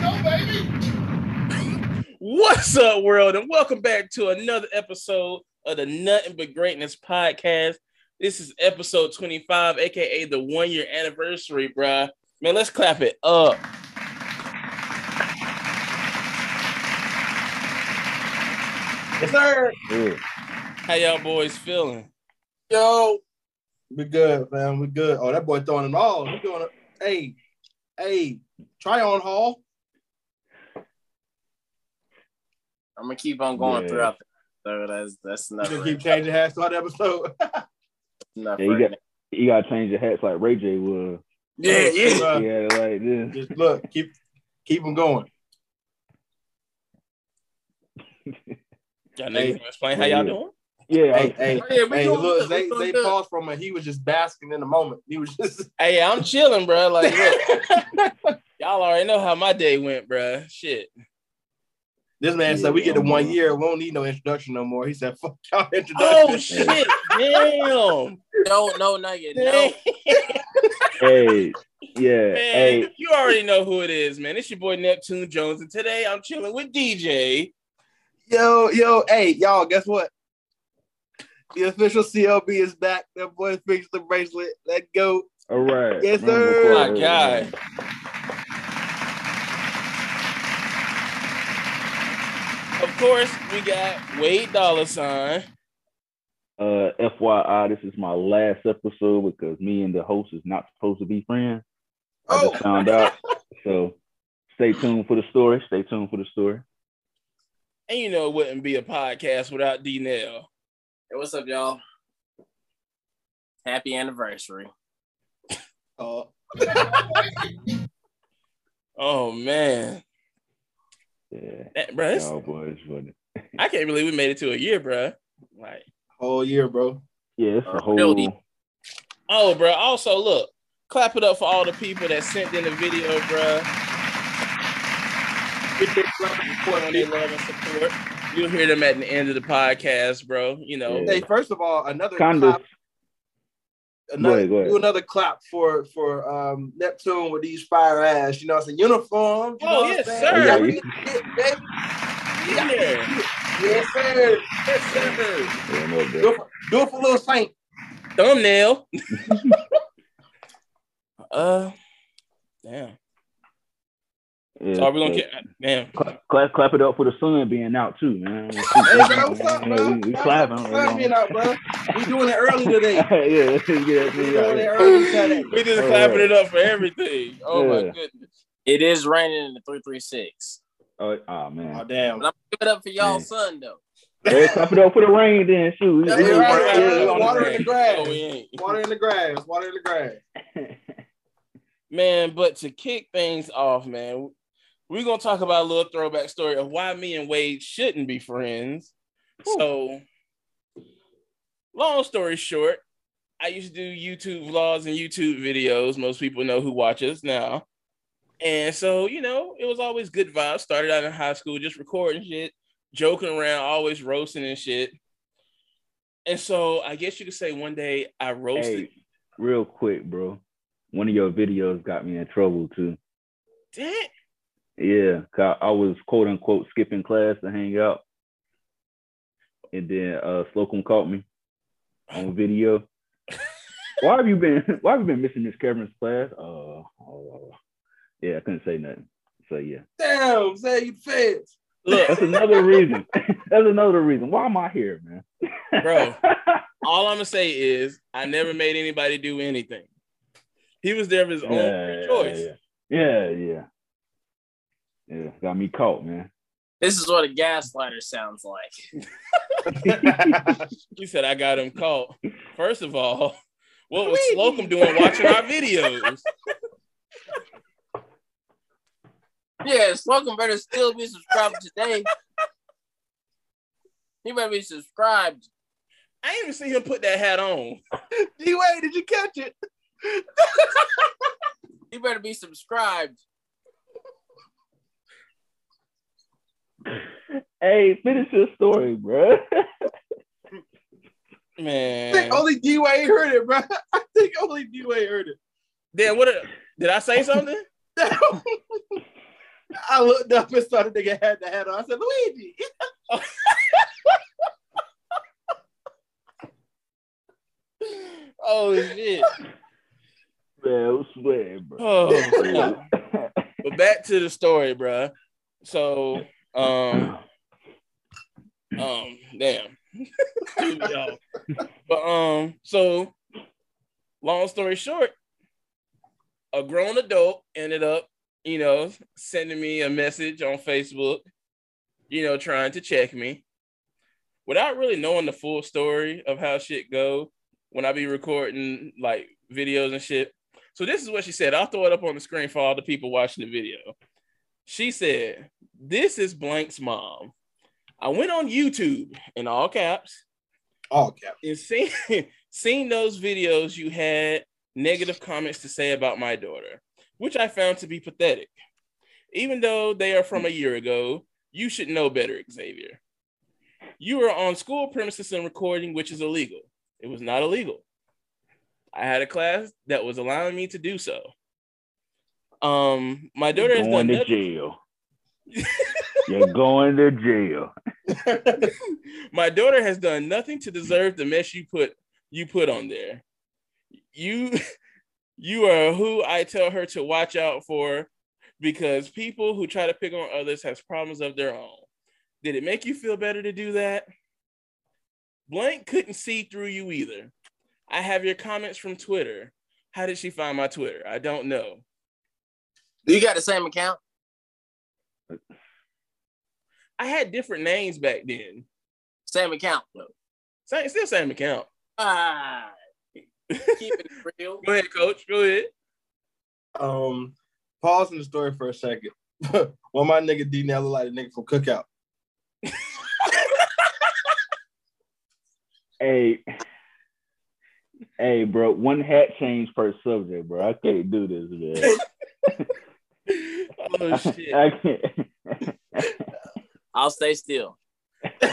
go, baby. What's up, world, and welcome back to another episode of the Nothing But Greatness podcast. This is episode 25, aka the one year anniversary, bruh. Man, let's clap it up. Yes, sir. Yeah. How y'all boys feeling? Yo, we good, man. We good. Oh, that boy throwing it all. He doing it. Hey, hey, try on Hall. I'm gonna keep on going Yeah. throughout. The, so that's that's You enough. gonna right keep changing hats throughout the episode. enough Yeah, you right got you gotta change your hats like Ray J would. now. yeah, yeah. Yeah, like this. Just look, keep keep them going. Y'all niggas wanna explain how y'all doing? Yeah, Hey, hey, Oh, yeah, we hey, look, they they paused from it. He was just basking in the moment. He was just Hey, I'm chilling, bruh. Like, look, y'all already know how my day went, bruh. Shit. This man said we get to one year, we don't need no introduction no more. He said, fuck y'all introduction. Oh shit! Damn. No, no, not yet. No. Hey, yeah, Man, hey, you already know who it is, man. It's your boy Neptune Jones, and today I'm chilling with DJ. Yo, yo, hey, y'all, guess what? The official CLB is back. That boy fixed the bracelet. Let go. all right. Yes, sir. applause, My guy. man. Of course, we got Wade Dollar Sign. Uh, FYI, this is my last episode because me and the host is not supposed to be friends. I Oh, just found out. So stay tuned for the story. Stay tuned for the story. And you know it wouldn't be a podcast without D Nell. Hey, what's up, y'all? Happy anniversary. oh. Oh man. Yeah. That, bruh, it's- Oh boy, it's funny. I can't believe we made it to a year, bruh. Like, whole year, bro. Yeah, it's a Uh, whole. really? oh, bruh. Also, look, clap it up for all the people that sent in the video, bruh. Showing their love and support. You'll hear them at the end of the podcast, bro. You know, Yeah. Hey, first of all, another Kind clap. Of. Another, ahead, go ahead. Do another clap for for um Neptune with these fire ass. You know, it's a uniform. You Oh, know yes, sir. Yeah, Yeah, we you- baby. yeah. Yes, sir. Yes, sir. Yeah, Do it for, do it for little Saint. thumbnail. uh, damn. Yeah, So we gonna so- get? Damn. Clap, clap, clap it up for the sun being out too, man. Hey, bro, what's up, bro? We, we clapping. Sun being out, bro. We doing it early today. yeah, yeah, We doing it yeah. early today. We just All clapping right. it up for everything. Oh my goodness. It is raining in the 336. Oh, ah, oh Oh man. damn. But I'm gonna give it up for y'all, Man. son, though. Hey, clap it up for the rain then, shoot. Yeah, right, yeah, we water in the rain. grass. No, we ain't. Water in the grass. Water in the grass. Man, but to kick things off, man, we're gonna talk about a little throwback story of why me and Wade shouldn't be friends. So, long story short, I used to do YouTube vlogs and YouTube videos. Most people know who watch us now. And so, you know, it was always good vibes. Started out in high school, just recording shit, joking around, always roasting and shit. And so I guess you could say one day I roasted. Hey, real quick, bro. One of your videos got me in trouble too. Damn. Yeah, I was quote unquote skipping class to hang out, and then uh Slocum caught me on video. why have you been? Why have you been missing Miss Cameron's class? Uh, oh, yeah, I couldn't say nothing. So yeah, Damn, say you feds. Look, that's another reason. that's another reason. Why am I here, man? Bro. all I'm gonna say is I never made anybody do anything. He was there of his own free choice. Yeah, yeah, yeah. Yeah, got me caught, man. This is what a gaslighter sounds like. He said I got him caught. First of all, what was Slocum doing watching our videos? Yeah, Slocum better still be subscribed today. He better be subscribed. I didn't even see him put that hat on. D Wade, did you catch it? He better be subscribed. Hey, finish your story, bro. Man, I Man. think only D Wade heard it, bro. I think only D Wade heard it. Damn, what did, did I say something? I looked up and saw the nigga had the hat on. I said, Luigi. oh shit. Man, I was sweating, bro. Oh, but back to the story, bruh. So, um, um, damn. but um, so long story short, a grown adult ended up, you know, sending me a message on Facebook, you know, trying to check me without really knowing the full story of how shit go when I be recording like videos and shit. So this is what she said. I'll throw it up on the screen for all the people watching the video. She said, "This is Blank's mom. I went on YouTube in all caps All caps. and seen seen those videos you had negative comments to say about my daughter, which I found to be pathetic. Even though they are from a year ago, you should know better, Xavier. You were on school premises and recording, which is illegal. It was not illegal. I had a class that was allowing me to do so. Um, my daughter has going to jail. You're going to jail. my daughter has done nothing to deserve the mess you put you put on there. You you are who I tell her to watch out for because people who try to pick on others has problems of their own. Did it make you feel better to do that? Blank couldn't see through you either. I have your comments from Twitter. How did she find my Twitter? I don't know. You got the same account? I had different names back then. Same account, though. Same, still same account. Ah, keep it real. Go ahead, coach. Go ahead. Um, pause in the story for a second. well, my nigga D now look like a nigga from Cookout. Hey, hey, bro. One hat change per subject, bro. I can't do this, man. Oh shit. I can't. I'll stay still.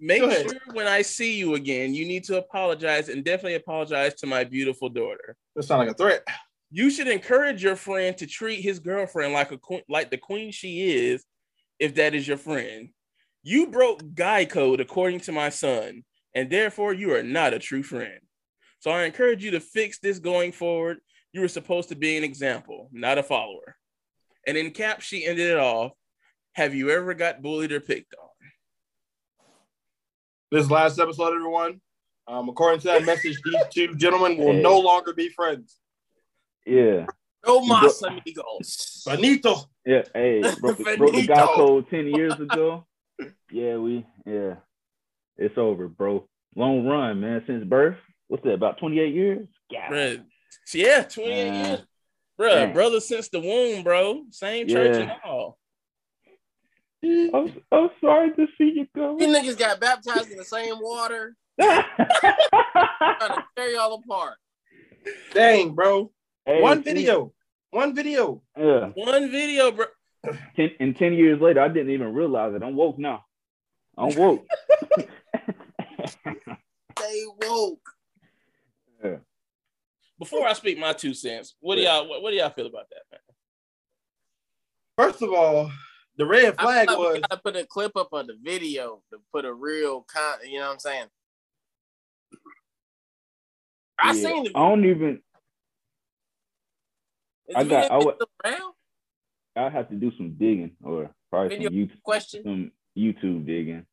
Make sure when I see you again, you need to apologize and definitely apologize to my beautiful daughter. That sound like a threat. You should encourage your friend to treat his girlfriend like a queen, like the queen she is, if that is your friend. You broke guy code according to my son, and therefore you are not a true friend. So I encourage you to fix this going forward. You were supposed to be an example, not a follower. And in cap, she ended it off. Have you ever got bullied or picked on? This last episode, everyone. Um, according to that message, these two gentlemen will Hey. no longer be friends. Yeah, No You mas amigos. Benito. yeah. Hey, broke, the- broke the guy code ten years ago. Yeah, we. Yeah, it's over, bro. Long run, man. Since birth. What's that? About twenty eight years. Yeah. Bruh. Yeah, 28 Man. years. Bruh, Man. brother since the womb, bro. Same church and all. I'm, I'm sorry to see you go. You niggas got baptized in the same water, trying to tear y'all apart. Dang, bro. Hey, One ten- video. One video. Yeah. One video, bro. Ten, and 10 years later, I didn't even realize it. I'm woke now. I'm woke. They woke. yeah. Before I speak my two cents, what do y'all what, what do y'all feel about that, man? First of all, the red flag feel like was gotta put a clip up of the video to put a real con. You know what I'm saying? I Yeah. seen the. I don't even. Is I got- I would- around? I have to do some digging or probably Video some YouTube, Question. some YouTube digging.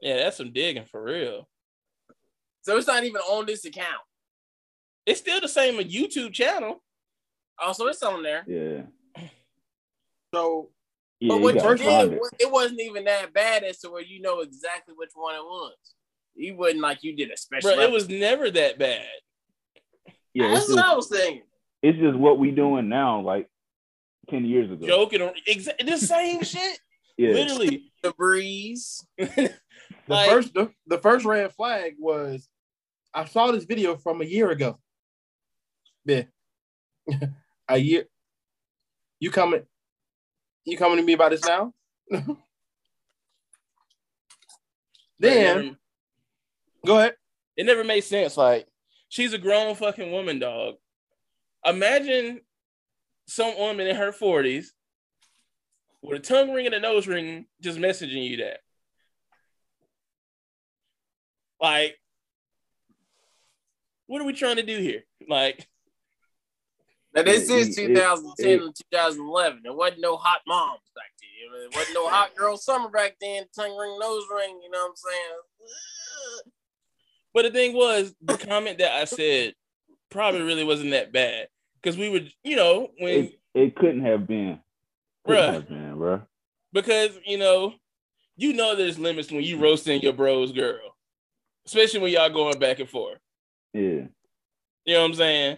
Yeah, that's some digging for real. So it's not even on this account. It's still the same a YouTube channel. Also, it's on there. Yeah. so Yeah. but you what you gotta did, it. it wasn't even that bad as to where you know exactly which one it was. You wasn't like you did a special. Bro, it was never that bad. Yeah. That's It's what just, I was thinking. it's just what we doing now, like 10 years ago. Joking or exa- the same shit. Yeah. Literally. The breeze. the Like- first the, the first red flag was I saw this video from a year ago. Yeah. a year. You coming you coming to me about this now? then go ahead. it never made sense. Like, she's a grown fucking woman, dog. Imagine some woman in her 40s with a tongue ring and a nose ring just messaging you that. Like, what are we trying to do here? Like, Now this Yeah, is it- 2010 it- and 2011. There wasn't no hot moms back then. You know, There wasn't no hot girl summer back then. Tongue ring, nose ring. You know what I'm saying? but the thing was, the comment that I said probably really wasn't that bad because we would, you know, when It, it couldn't have been. Couldn't Bruh. have been, bro. because you know, you know, there's limits when you roasting your bro's girl, especially when y'all going back and forth. Yeah. You know what I'm saying?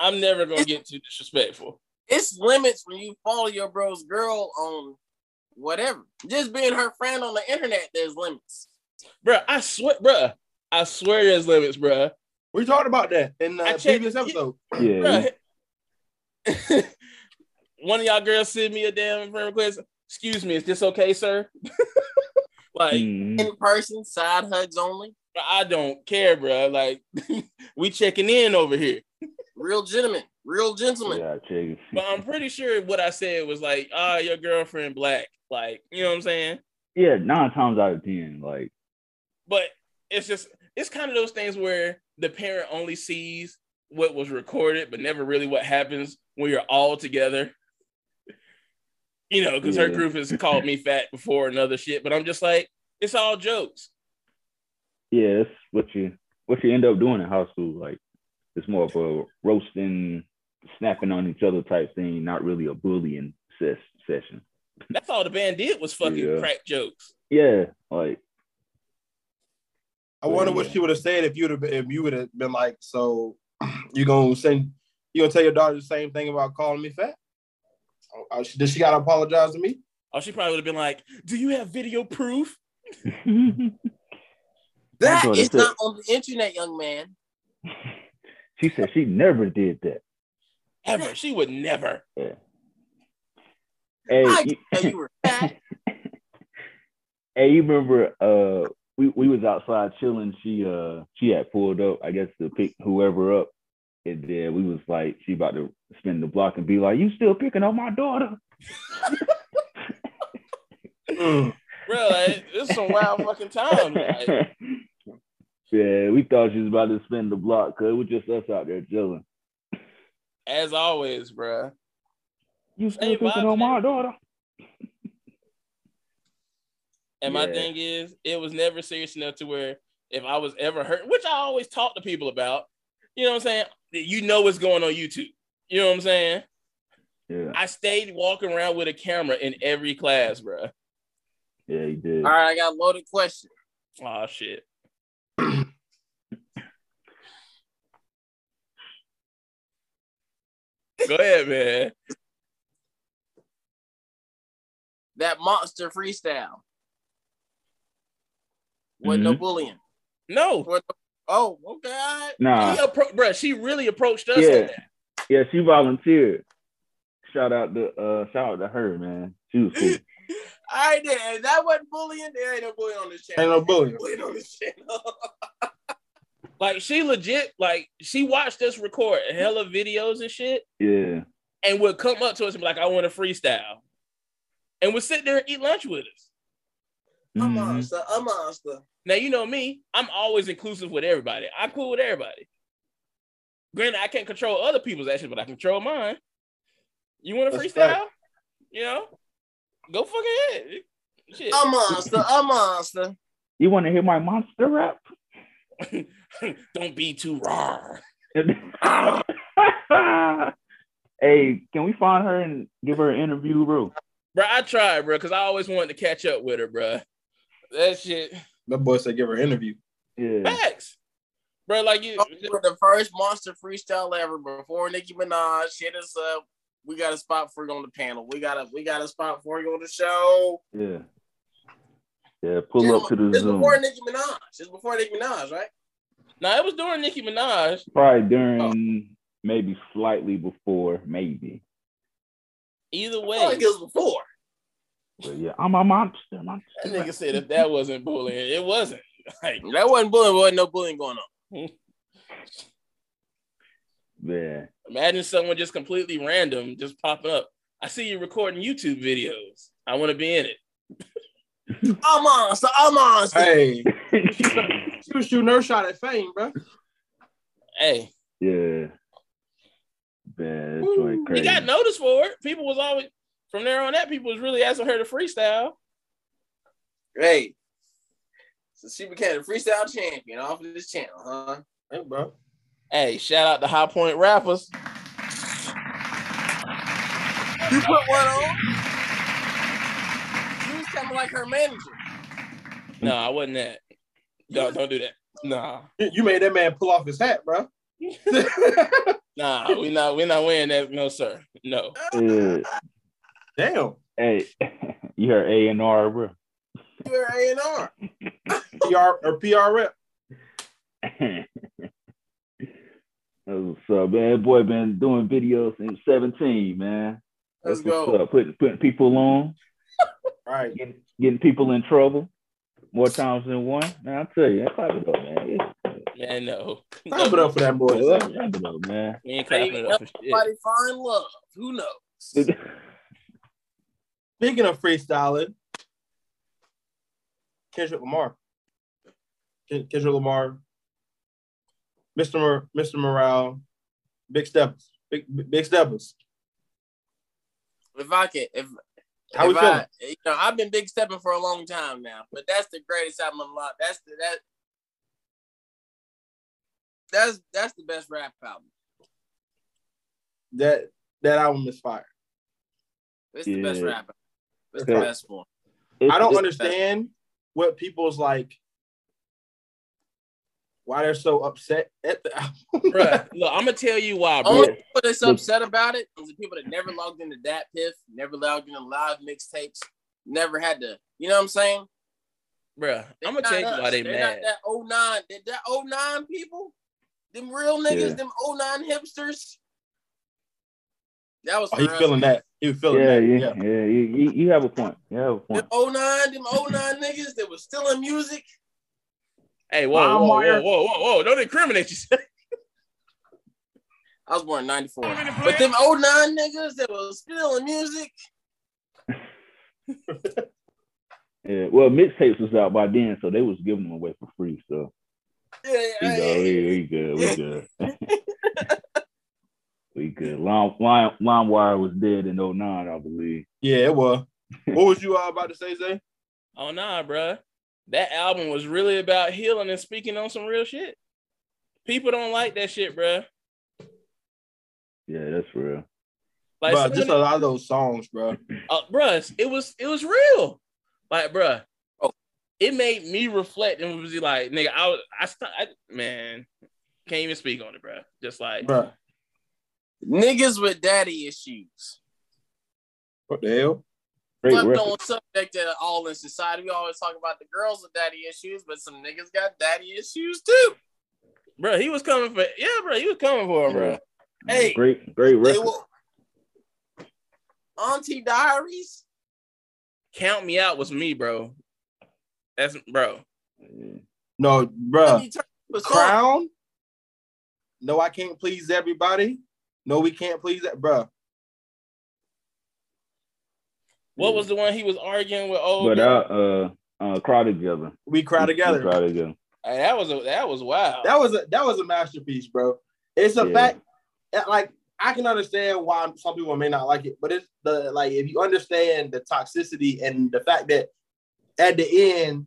I'm never gonna get too disrespectful. It's limits when you follow your bro's girl on whatever. Just being her friend on the internet, there's limits. Bruh, I swear, bruh, I swear there's limits, bruh. We talked about that in the I checked- previous episode. Yeah. Bruh. One of y'all girls sent me a damn friend request. Excuse me, is this okay, sir? like, Mhm. In person, side hugs only. I don't care, bruh. Like, we checking in over here. Real gentleman, real gentleman. Yeah. But I'm pretty sure what I said was like, ah, your girlfriend black. Like, you know what I'm saying? Yeah, nine times out of ten, like But it's just it's kind of those things where the parent only sees what was recorded, but never really what happens when you're all together. You know, because her group has called me fat before and other shit. But I'm just like, it's all jokes. yeah, that's what you what you end up doing in high school. Like it's more of a roasting, snapping on each other type thing, not really a bullying ses- session. That's all the band did was fucking Yeah. crack jokes. Yeah, like I wonder what she would have said if you'd have if you would have been like, so you gonna send you gonna tell your daughter the same thing about calling me fat? Oh, uh, she- Did she gotta apologize to me? Oh, she probably would have been like, "Do you have video proof?" That what is it not on the internet, young man. she said she never did that. Ever. She would never. Hey, I you, you were fat. hey, you remember uh we, we was outside chilling. She uh she had pulled up, I guess to pick whoever up. And then we was like, she about to spin the block and be like, You still picking on my daughter? Mm. Bro, like, it's some wild fucking time. Like, yeah, we thought she was about to spin the block because it was just us out there chilling. as always, bro. You still Hey, picking vibes, on my daughter? And my thing is, it was never serious enough to where if I was ever hurt, which I always talk to people about, you know what I'm saying? You know what's going on YouTube. You know what I'm saying? Yeah, I stayed walking around with a camera in every class, bro. yeah, he did. All right, I got a loaded question. Oh shit. Go ahead, man. That monster freestyle. Wasn't no Mhm. bullying. No, Wasn't no- oh, okay. Nah, she appro- bro, she really approached us. Yeah. that. yeah, she volunteered. Shout out to uh shout out to her, man. She was cool. All right, then. If that wasn't bullying, there ain't no bullying on this channel. Ain't no bullying. bullying on this channel. Like she legit, like she watched us record hella videos and shit, Yeah. and would come up to us and be like, "I want to freestyle," and would sit there and eat lunch with us. a Mhm. monster, a monster. Now you know me; I'm always inclusive with everybody. I'm cool with everybody. Granted, I can't control other people's actions, but I control mine. You want to That's freestyle? fact. You know, go fuck ahead. Shit. A monster, a monster. You want to hear my monster rap? Don't be too raw. hey, can we find her and give her an interview, bro? Bro, I tried, bro, because I always wanted to catch up with her, bro. That shit. That boy said give her an interview. Yeah. Facts. Bro, like you oh, With the first monster freestyle ever before Nicki Minaj hit us up. We got a spot for you on the panel. We got a we got a spot for you on the show. Yeah. Yeah, pull up to the This Zoom. before Nicki Minaj. This before Nicki Minaj, right? Nah, it was during Nicki Minaj. Probably during, oh. maybe slightly before, maybe. Either way, feel like it was before. But yeah, I'm a monster, monster. that nigga said if that wasn't bullying, it wasn't. Like, That wasn't bullying. Wasn't no bullying going on. Yeah. imagine someone just completely random just popping up. I see you recording YouTube videos. I want to be in it. I'm on, so I'm on. Hey, she was shooting her shot at fame, bro. Hey, yeah. Bad. That's Woo. he got noticed for it. People was always from there on that. People was really asking her to freestyle. Hey, so she became a freestyle champion off of this channel, huh? Hey, bro. Hey, shout out to High Point Rappers. You put one on. You was kind of like her manager. No, I wasn't that. Don't don't do that. Nah, You made that man pull off his hat, bro. nah, we not we not wearing that. No, sir. No. Yeah. Damn. Hey, you heard A and R, bro. You're A and R. PR or PR rep. That's what's up, man. Boy been doing videos since 17, man. Let's That's what's go. up. Putting putting people on, All right. getting getting people in trouble more times than one. Man, I tell you, I clap it up, man. It's- Man, no. Clap it up for that boy. Clap it up, man. We ain't clapping it up for shit. Somebody find love. Who knows? Speaking of freestyling, Kendrick Lamar. Kendrick Lamar, Mr. Mor- Mr. Morale, Big Steppers, Big Big Steppers. If I can, if How we feeling? I, you know, I've been big stepping for a long time now, but that's the greatest album of lot. That's the that. That's that's the best rap album. That that album is fire. It's the best rap. album. It's the best one. It's- I don't understand what people's like. Why they're so upset at the album. Bruh, look, I'm gonna tell you why, bro. Only people that's upset about it is the people that never logged into that piff, never logged into live mixtapes, never had to. You know what I'm saying? Bruh, They're I'm gonna not tell you why they They're mad. Not that 09, that, that 09 people, them real niggas, Yeah. them 09 hipsters. That was Oh, for he us. feeling that. He was feeling Yeah, that. yeah, Yeah. yeah. You, you, you have a point. You have a Them point. 09, them 09 niggas that was still in music. Hey, whoa, whoa, whoa, whoa, whoa, whoa! Don't incriminate yourself. I was born in 94. But them old 09 niggas that was still in music, Yeah. Well, mixtapes was out by then, so they was giving them away for free. So yeah, we go, yeah, we, we good, we good. we good. Lime, Lime, LimeWire was dead in 09, I believe. Yeah, it was. What was you all about to say, Zay? Oh nah, bruh. That album was really about healing and speaking on some real shit. People don't like that shit, bruh. Yeah, that's real. Like, Bro, just a lot of those songs, bro. uh, bruh, it was it was real. Like, bruh, Oh. it made me reflect and was like, nigga, I was I, st- I man, can't even speak on it, bruh. Just like, Bro, niggas with daddy issues. what the hell? Great Left record. on subject at all in society. We always talk about the girls with daddy issues, but some niggas got daddy issues too. Bro, he was coming for yeah, bro. he was coming for him, bruh. Hey, great, great They record. will- Auntie Diaries. Count me out was me, bro. That's bro. No, bro. me tell you a song. Crown. No, I can't please everybody. No, we can't please that, bro. What was the one he was arguing with old? But girl? uh, uh, uh, cry together. We cry We together. Cry together. Hey, that was a that was wild. That was a that was a masterpiece, bro. It's a Yeah. fact. Like I can understand why some people may not like it, but it's the like if you understand the toxicity and the fact that at the end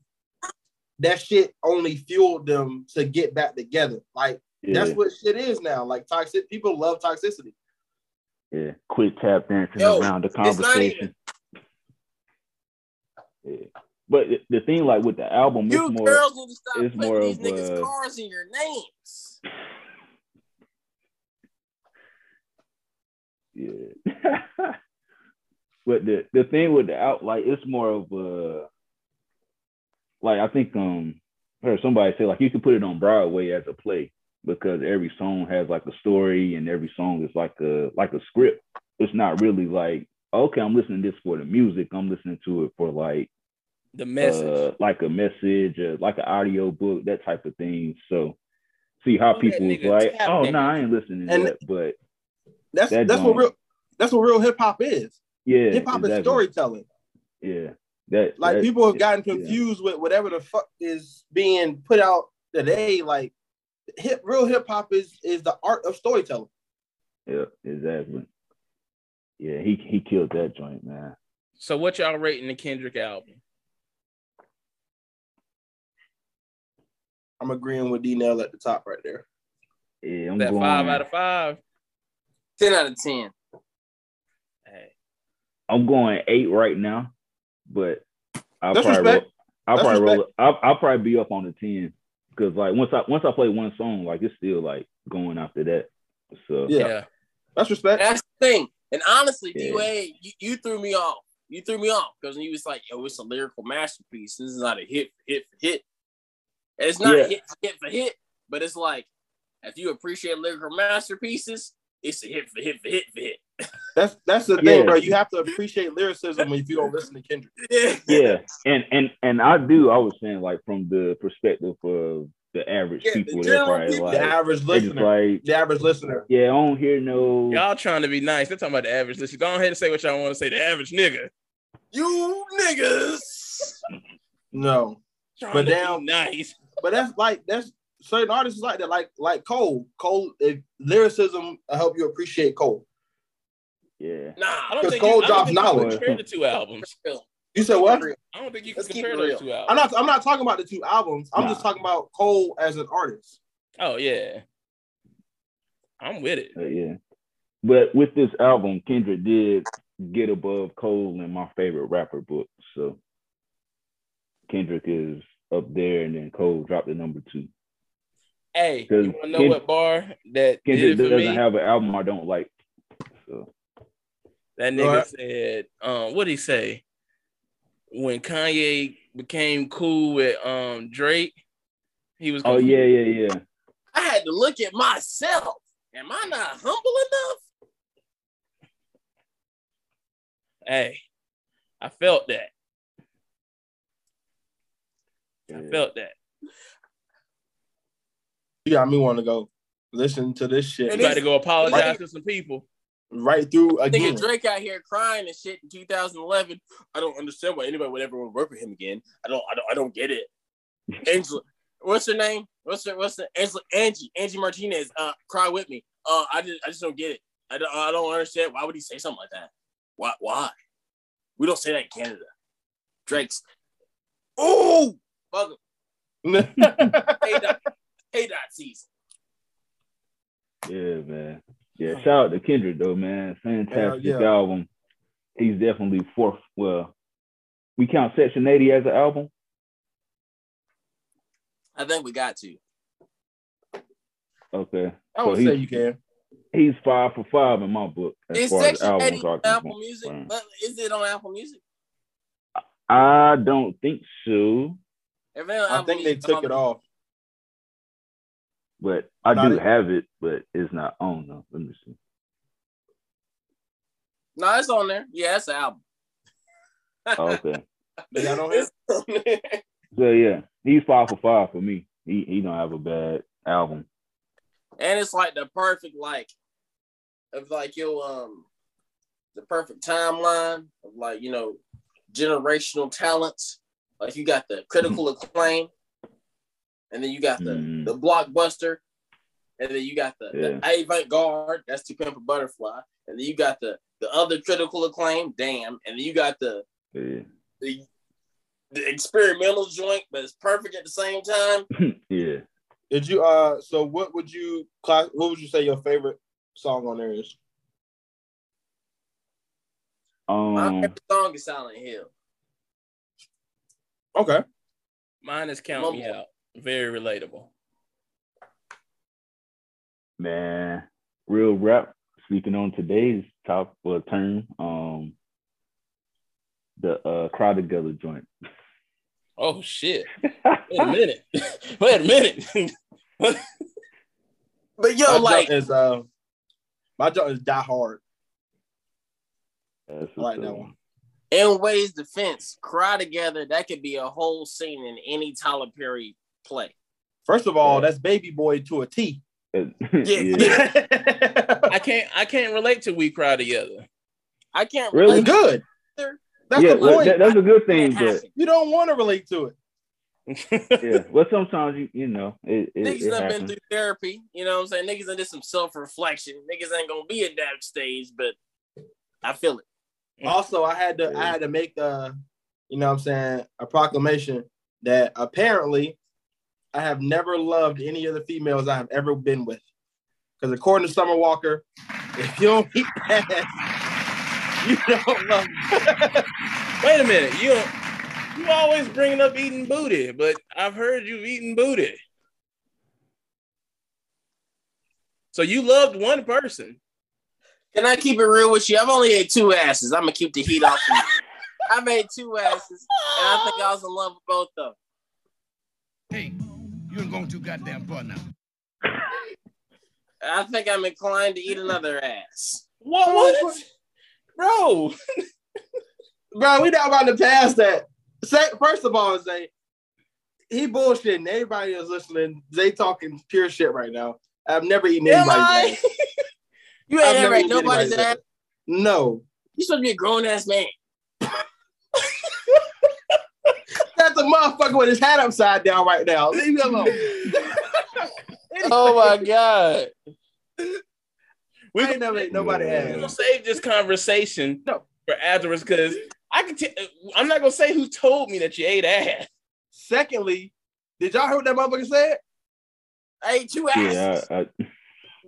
that shit only fueled them to get back together. Like Yeah, that's what shit is now. Like toxic people love toxicity. yeah. Quick tap dancing Yo, around the it's not conversation. Yeah. But the- thing, like with the album, it's You more. girls need to stop it's putting more these of niggas' a- cars in your names. Yeah. but the the thing with the out like it's more of a like I think um I heard somebody say like you could put it on Broadway as a play because every song has like a story and every song is like a like a script. It's not really like okay, I'm listening to this for the music. I'm listening to it for like the message. uh, like a message, uh, like an audio book, that type of thing. So see how Who people was like, oh no, nigga? I ain't listening to And- that. But That's That that's what real That's what real hip hop is. Yeah, Hip hop is storytelling. Yeah, that Like that- people have gotten yeah. confused with whatever the fuck is being put out today. Like hip, real hip hop is is the art of storytelling. Yeah, exactly. Yeah, he he killed that joint, man. So what y'all rating the Kendrick album? I'm agreeing with D Nail at the top right there. Yeah, I'm that going. five out of five. Ten out of ten. Hey, I'm going eight right now, but I'll That's probably roll, respect. I'll That's probably roll. I'll, I'll probably be up on the ten because like once I once I play one song, like it's still like going after that. So Yeah. yeah. That's respect. That's the thing. And honestly, Yeah. D Wade, you, you threw me off. You threw me off because you was like, yo, it's a lyrical masterpiece. This is not a hit for hit for hit. And it's not Yeah. a hit for hit for hit, but it's like if you appreciate lyrical masterpieces, it's a hit for hit for hit for hit. That's that's the thing, Yeah. bro. You have to appreciate lyricism if you don't listen to Kendrick. yeah, and and and I do. I was saying like from the perspective of the average Yeah, people, they're general probably people. The average they listener. like The average listener. yeah, I don't hear no. Y'all trying to be nice. They're talking about the average listen. Go ahead and say what y'all want to say. The average nigga. You niggas. No. Trying But to damn- nice. But that's like that's certain artists like that, like like Cole. Cole if lyricism will help you appreciate Cole. Yeah, Nah, I don't think Cole you, I don't drops think knowledge. compare the two albums. You said what? I don't think you can Let's compare it those two albums. I'm not I'm not talking about the two albums. I'm just talking about Cole as an artist. Oh yeah. I'm with it. uh, yeah. But with this album, Kendrick did get above Cole in my favorite rapper book. So Kendrick is up there, and then Cole dropped the number two. Hey, Cause you want to know Kend- what bar that Kendrick did it for doesn't me? have an album I don't like. So That nigga ahead. said, um, what would he say? When Kanye became cool with um Drake, he was oh gonna- yeah, yeah, yeah. I had to look at myself. Am I not humble enough? Hey, I felt that. I felt that. You got me want to go listen to this shit You got to go apologize Right. to some people. Right through again. Nigga Drake out here crying and shit in 2011. I don't understand why anybody would ever want to work with him again. I don't. I don't. I don't get it. Angela, what's her name? What's her? What's the Angela? Angie. Angie Martinez. Uh, cry with me. Uh, I just. I just don't get it. I don't. I don't understand. Why would he say something like that? Why? Why? We don't say that in Canada. Drake's. oh, fuck him. Hey dot. K Dot season. Yeah, man. Yeah, shout out to Kendrick though, man. Fantastic yeah. album. He's definitely fourth. Well, we count Section 80 as an album. I think we got to. Okay. I would So say he's- you can. He's five for five in my book as Is far as Section 80 albums on are Apple concerned. Music? But Is it on Apple Music? I don't think so, If it on I think they took it off. But I Not do it. have it, but it's not on though. Let me see. No, it's on there. Yeah, it's an album. Oh, okay. They got on here? It's on there. So yeah, he's five for five for me. He he don't have a bad album. and it's like the perfect like of like your um the perfect timeline of like you know generational talents. Like you got the critical acclaim, and then you got the Mhm. the blockbuster, and then you got the, Yeah. the avant garde. That's to pimp a butterfly, and then you got the the other critical acclaim. Damn, and then you got the Yeah. the the experimental joint, but it's perfect at the same time. yeah. Did you uh so what would you class what would you say your favorite song on there is? My Um. favorite song is Silent Hill. Okay. Mine is Count Me Out. Very relatable. Man, real rap. Speaking on today's top uh, term, um, the uh, crowd together joint. Oh shit. Wait a minute. Wait a minute. But yo, my like is uh my joint is Die Hard. That's I like that up. one. in Ways Defense, Cry Together, that could be a whole scene in any Tyler Perry play. First of all, that's Baby Boy to a T. yeah. Yeah. I can't I can't relate to We Cry Together. I can't Really? relate. Good. That's yeah, the point. that- that's a good thing, but you don't want to relate to it. yeah. Well, sometimes you you know it it, Niggas it done been through therapy. You know what I'm saying? Niggas done did some self reflection. Niggas ain't gonna be at that stage, but I feel it. Also, I had to I had to make the, you know what I'm saying, a proclamation that apparently I have never loved any of the females I have ever been with. Because according to Summer Walker, if you don't eat ass, you don't love me. Wait a minute, you you always bringing up eating booty, but I've heard you've eaten booty. So you loved one person. Can I keep it real with you? I've only ate two asses. I'm gonna keep the heat off. you. I made two asses, and I think I was in love with both of them. Hey, you ain't going too goddamn far now. I think I'm inclined to eat another ass. What what? Bro, Bro, we not about to pass that. Say, first of all, Zay, he bullshitting. Everybody is listening. Zay talking pure shit right now. I've never eaten am anybody's I? ass. You I've ain't never ever ate eaten nobody's ass. ass. No. You supposed to be a grown ass man. That's a motherfucker with his hat upside down right now. Leave me alone. oh my god. We ain't never ate nobody Yeah. We're gonna ass. save this conversation No. for afterwards because I can. T- I'm not gonna say who told me that you ate ass. Secondly, did y'all hear what that motherfucker said? I ate two asses. Yeah, I, I,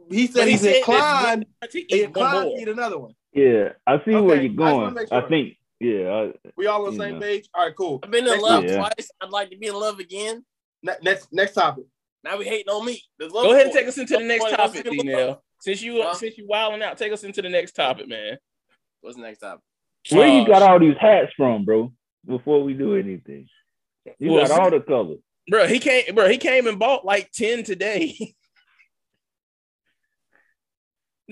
He said But he he's said that inclined, I to eat one inclined more. to eat another one. yeah. I see where you're going. wanna make I think. Yeah. I, We all on the same know. page? All right, cool. I've been in Next love Yeah. twice. I'd like to be in love again. Ne- next next topic. Now we hating on me. The love Go ahead and take us into the next topic, the- D. Nell. Since you Huh? since you wilding out, take us into the next topic, man. What's the next topic? where you got all these hats from, bro? Before we do anything, you Well, got all the colors. bro? He came, bro. He came and bought like ten today.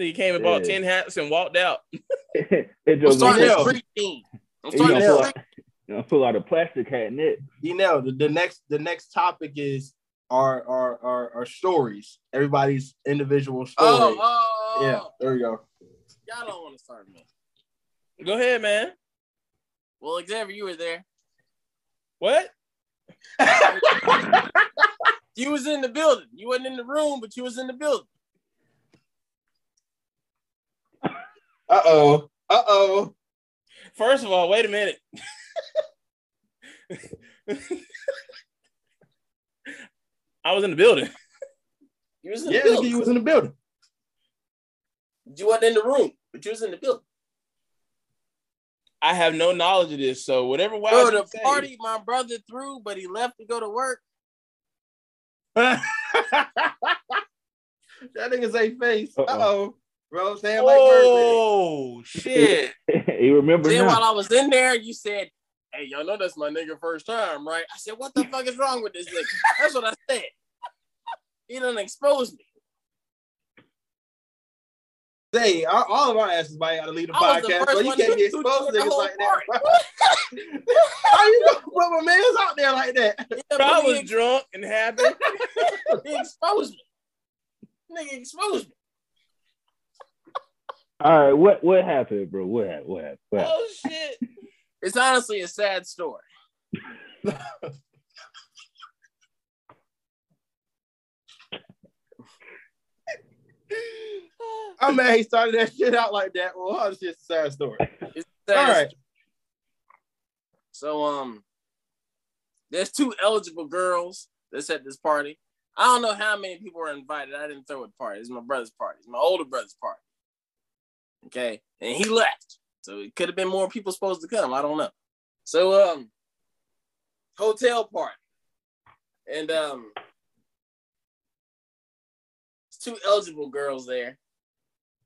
he came and bought Yeah. ten hats and walked out. it I'm just starting Nell. a team. I'm You starting gonna pull out, you gonna pull out a plastic hat in it. You know, the, the next the next topic is our our our, our stories. Everybody's individual oh, story. Oh, oh, oh, oh, yeah, oh. there we go. Y'all don't want to start me. Go ahead, man. Well, Xavier, you were there. What? You was in the building. You wasn't in the room, but you was in the building. Uh oh. Uh oh. First of all, wait a minute. I was in the building. You was in Yeah, the nigga, building. you was in the building. You wasn't in the room, but you was in the building. I have no knowledge of this, so whatever Bro, the say- party my brother threw, but he left to go to work. that nigga's a face. Uh Uh-oh. oh. Bro, saying like birthday. Oh shit! you remember Then now? while I was in there, you said, Hey, y'all know that's my nigga first time, right? I said, What the fuck is wrong with this nigga? That's what I said. He done exposed me. Say, all, all of our asses might gotta leave the I podcast, first so you can't to- be exposed to niggas whole like that. How you gonna put my man's out there like that? Yeah, Bro, I but he, was drunk and happy. he exposed me. Nigga exposed me. All right, what what happened, bro? What happened? What happened? What happened? oh shit! It's honestly a sad story. I'm mad he started that shit out like that. Well, oh, it's just a sad story. It's a sad All right. story. So um there's two eligible girls that's at this party. I don't know how many people were invited. I didn't throw a party. It's my brother's party. It's my older brother's party. Okay. And he left. So it could have been more people supposed to come. I don't know. So um hotel party. And um two eligible girls there.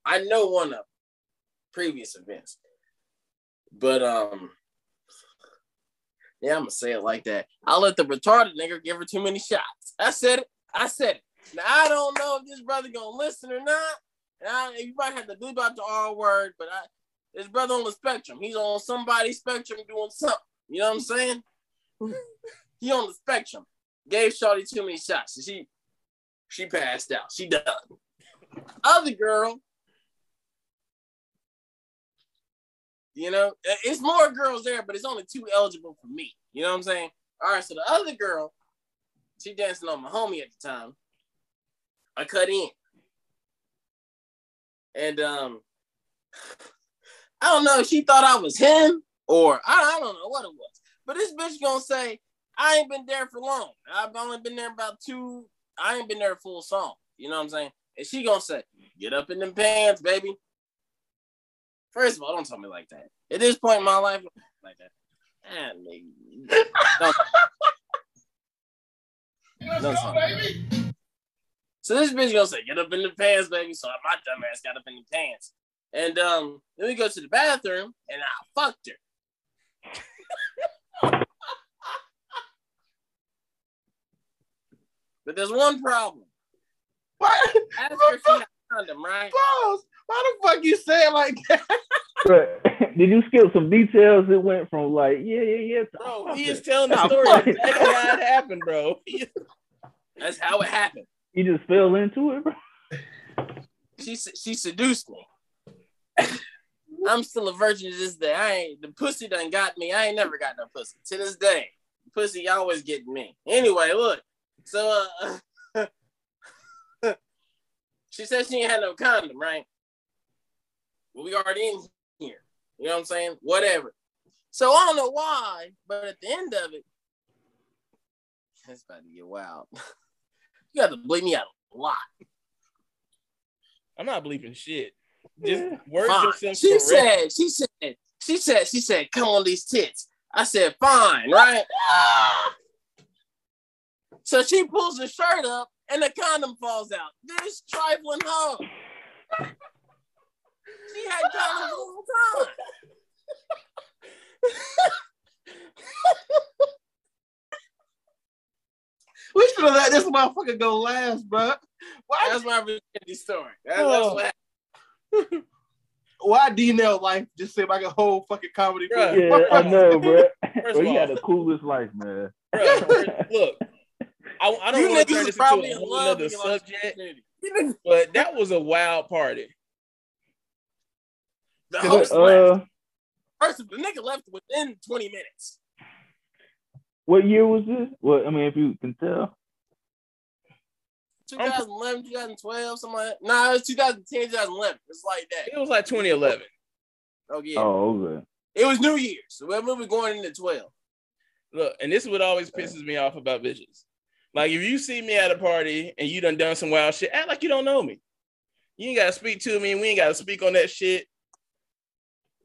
I know one of them, previous events. But um yeah, I'm gonna say it like that. I'll let the retarded nigga give her too many shots. I said it. I said it. Now I don't know if this brother gonna listen or not. And I, you might have to bleep out the R word, but I this brother on the spectrum. He's on somebody's spectrum doing something. You know what I'm saying? he on the spectrum. Gave Shorty too many shots. She she passed out. She done. Other girl You know, it's more girls there, but it's only two eligible for me. You know what I'm saying? All right, so the other girl, she dancing on my homie at the time. I cut in. And um I don't know, if she thought I was him or I, I don't know what it was. But this bitch gonna say, I ain't been there for long. I've only been there about two, I ain't been there a full song. You know what I'm saying? And she gonna say, get up in them pants, baby. First of all, don't tell me like that. At this point in my life, like that. Ah, tell me. So this bitch gonna say, get up in the pants, baby. So my dumb ass got up in the pants. And um, then we go to the bathroom and I fucked her. but there's one problem. What? After she had condom, right? Balls. Why the fuck you say it like that? But did you skip some details? It went from like, yeah, yeah, yeah. Bro, "Oh, he is telling the story fuck. exactly how it happened, bro. That's how it happened. You just fell into it, bro. She she seduced me. I'm still a virgin to this day. I ain't the pussy done got me. I ain't never got no pussy to this day. Pussy always getting me. Anyway, look. So uh, she said she ain't had no condom, right? We already in here. You know what I'm saying? Whatever. So I don't know why, but at the end of it, it's about to get wild. You got to bleed me out a lot. I'm not bleeping shit. Just word Fine. yourself She correct. said, she said, she said, she said, come on these tits. I said, fine, right? so she pulls the shirt up and the condom falls out. This trifling hoe. She had condoms the whole time. We should have let this motherfucker go last, bro. Why? That's my virginity story. That's, that's what happened. Why D-Nail life just seem like a whole fucking comedy? Bruh. movie? Yeah, I know, bro. First Bro, of you had the coolest life, man. Bruh, look, I, I don't You want to turn is this into probably a whole love other with your life subject, but that was a wild party. The Cause, host uh, left. First, the nigga left within 20 minutes. What year was this? Well, I mean, if you can tell. 2011, 2012, something like that. Nah, it was 2010, 2011. It's like that. It was like 2011. Oh, yeah. Oh, okay. It was New Year's. So we're going into 12. Look, and this is what always pisses me off about bitches. Like if you see me at a party and you done done some wild shit, act like you don't know me. You ain't gotta speak to me, and we ain't gotta speak on that shit.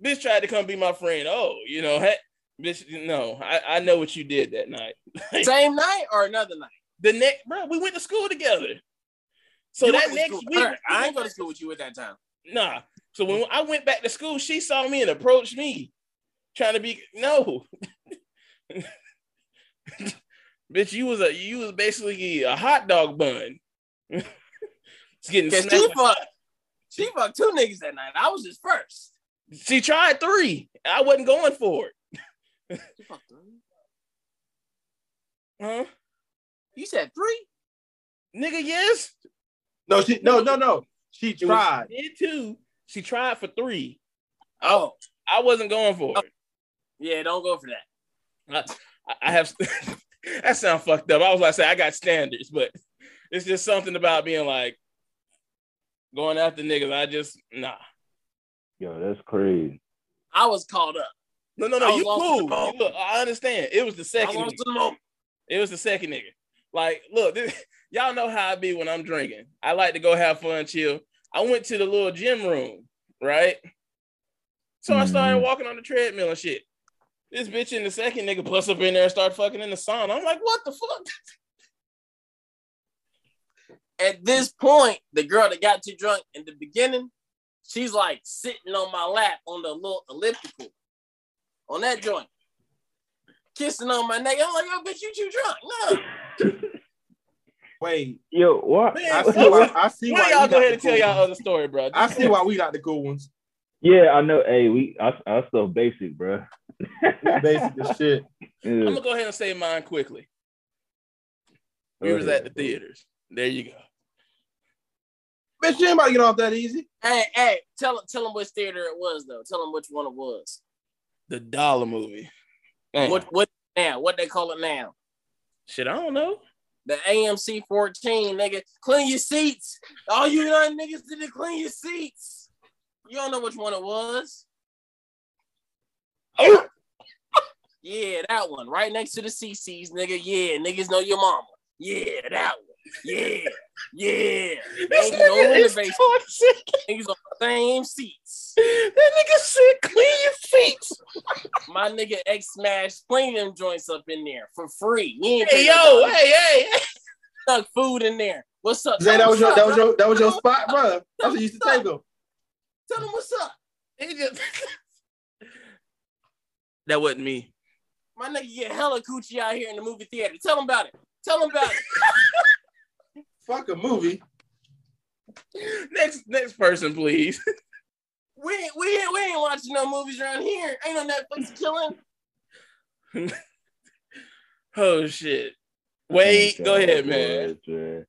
Bitch tried to come be my friend. Oh, you know, hey, bitch, no, I, I know what you did that night. Same night or another night? The next, bro, we went to school together. So You that next week, Alright, I ain't go to school with you at that time. Nah. So when I went back to school, she saw me and approached me, trying to be no. Bitch, you was a you was basically a hot dog bun. it's getting she fucked, she fucked two niggas that night. I was just first. She tried three. I wasn't going for it. She fucked three. Huh? You said three? Nigga, yes. No, she no no no. She It was- tried. Did two. She tried for three. Oh, I wasn't going for it. Oh. yeah. Don't go for that. I, I have that sound fucked up. I was like, say I got standards, but it's just something about being like going after niggas. I just nah. Yo, that's crazy. I was caught up. No, no, no. You cool. Look, I understand. It was the I second. lost nigga. the moment. It was the second nigga. Like, look, this, y'all know how I be when I'm drinking. I like to go have fun, chill. I went to the little gym room, right? So I started Mhm. walking on the treadmill and shit. This bitch in the second nigga plus up in there and start fucking in the sauna. I'm like, what the fuck? At this point, the girl that got too drunk in the beginning, she's like sitting on my lap on the little elliptical on that joint, kissing on my neck. I'm like, yo, bitch, you too drunk. No. Wait, Yo, what? Man, I see why. I see Why why. y'all go ahead and tell cool y'all ones. other story, bro? I see why we not the cool ones. Yeah, I know. Hey, we I, I stuff basic, bro. Basic as shit. I'm gonna go ahead and say mine quickly. We Go was at the theaters. There you go. Bitch, you ain't about to get off that easy. Hey, hey, tell him, tell him which theater it was though. Tell him which one it was. The dollar movie. Man, What what now? What they call it now? shit, I don't know. The AMC 14, nigga. Clean your seats. All you young niggas did to clean your seats. You don't know which one it was. Oh! Yeah, that one. Right next to the CC's, nigga. Yeah, niggas know your mama. Yeah, that one. Yeah, yeah. This Ain't no nigga is toxic. Niggas on the same seats. That nigga said clean your feet. My nigga X Smash clean them joints up in there for free. You ain't Hey yo, hey, hey, hey. stuck food in there. What's up? Zay, that was your what's that was your that was your spot, bro. That's what you used to take them. Tell him what's up. He just that wasn't me. My nigga get hella coochie out here in the movie theater. Tell him about it. Tell him about it. Fuck a movie. Next, next person, please. We ain't, we ain't, we ain't watching no movies around here. Ain't no Netflix chilling. Oh shit. Wait, go ahead, man. man.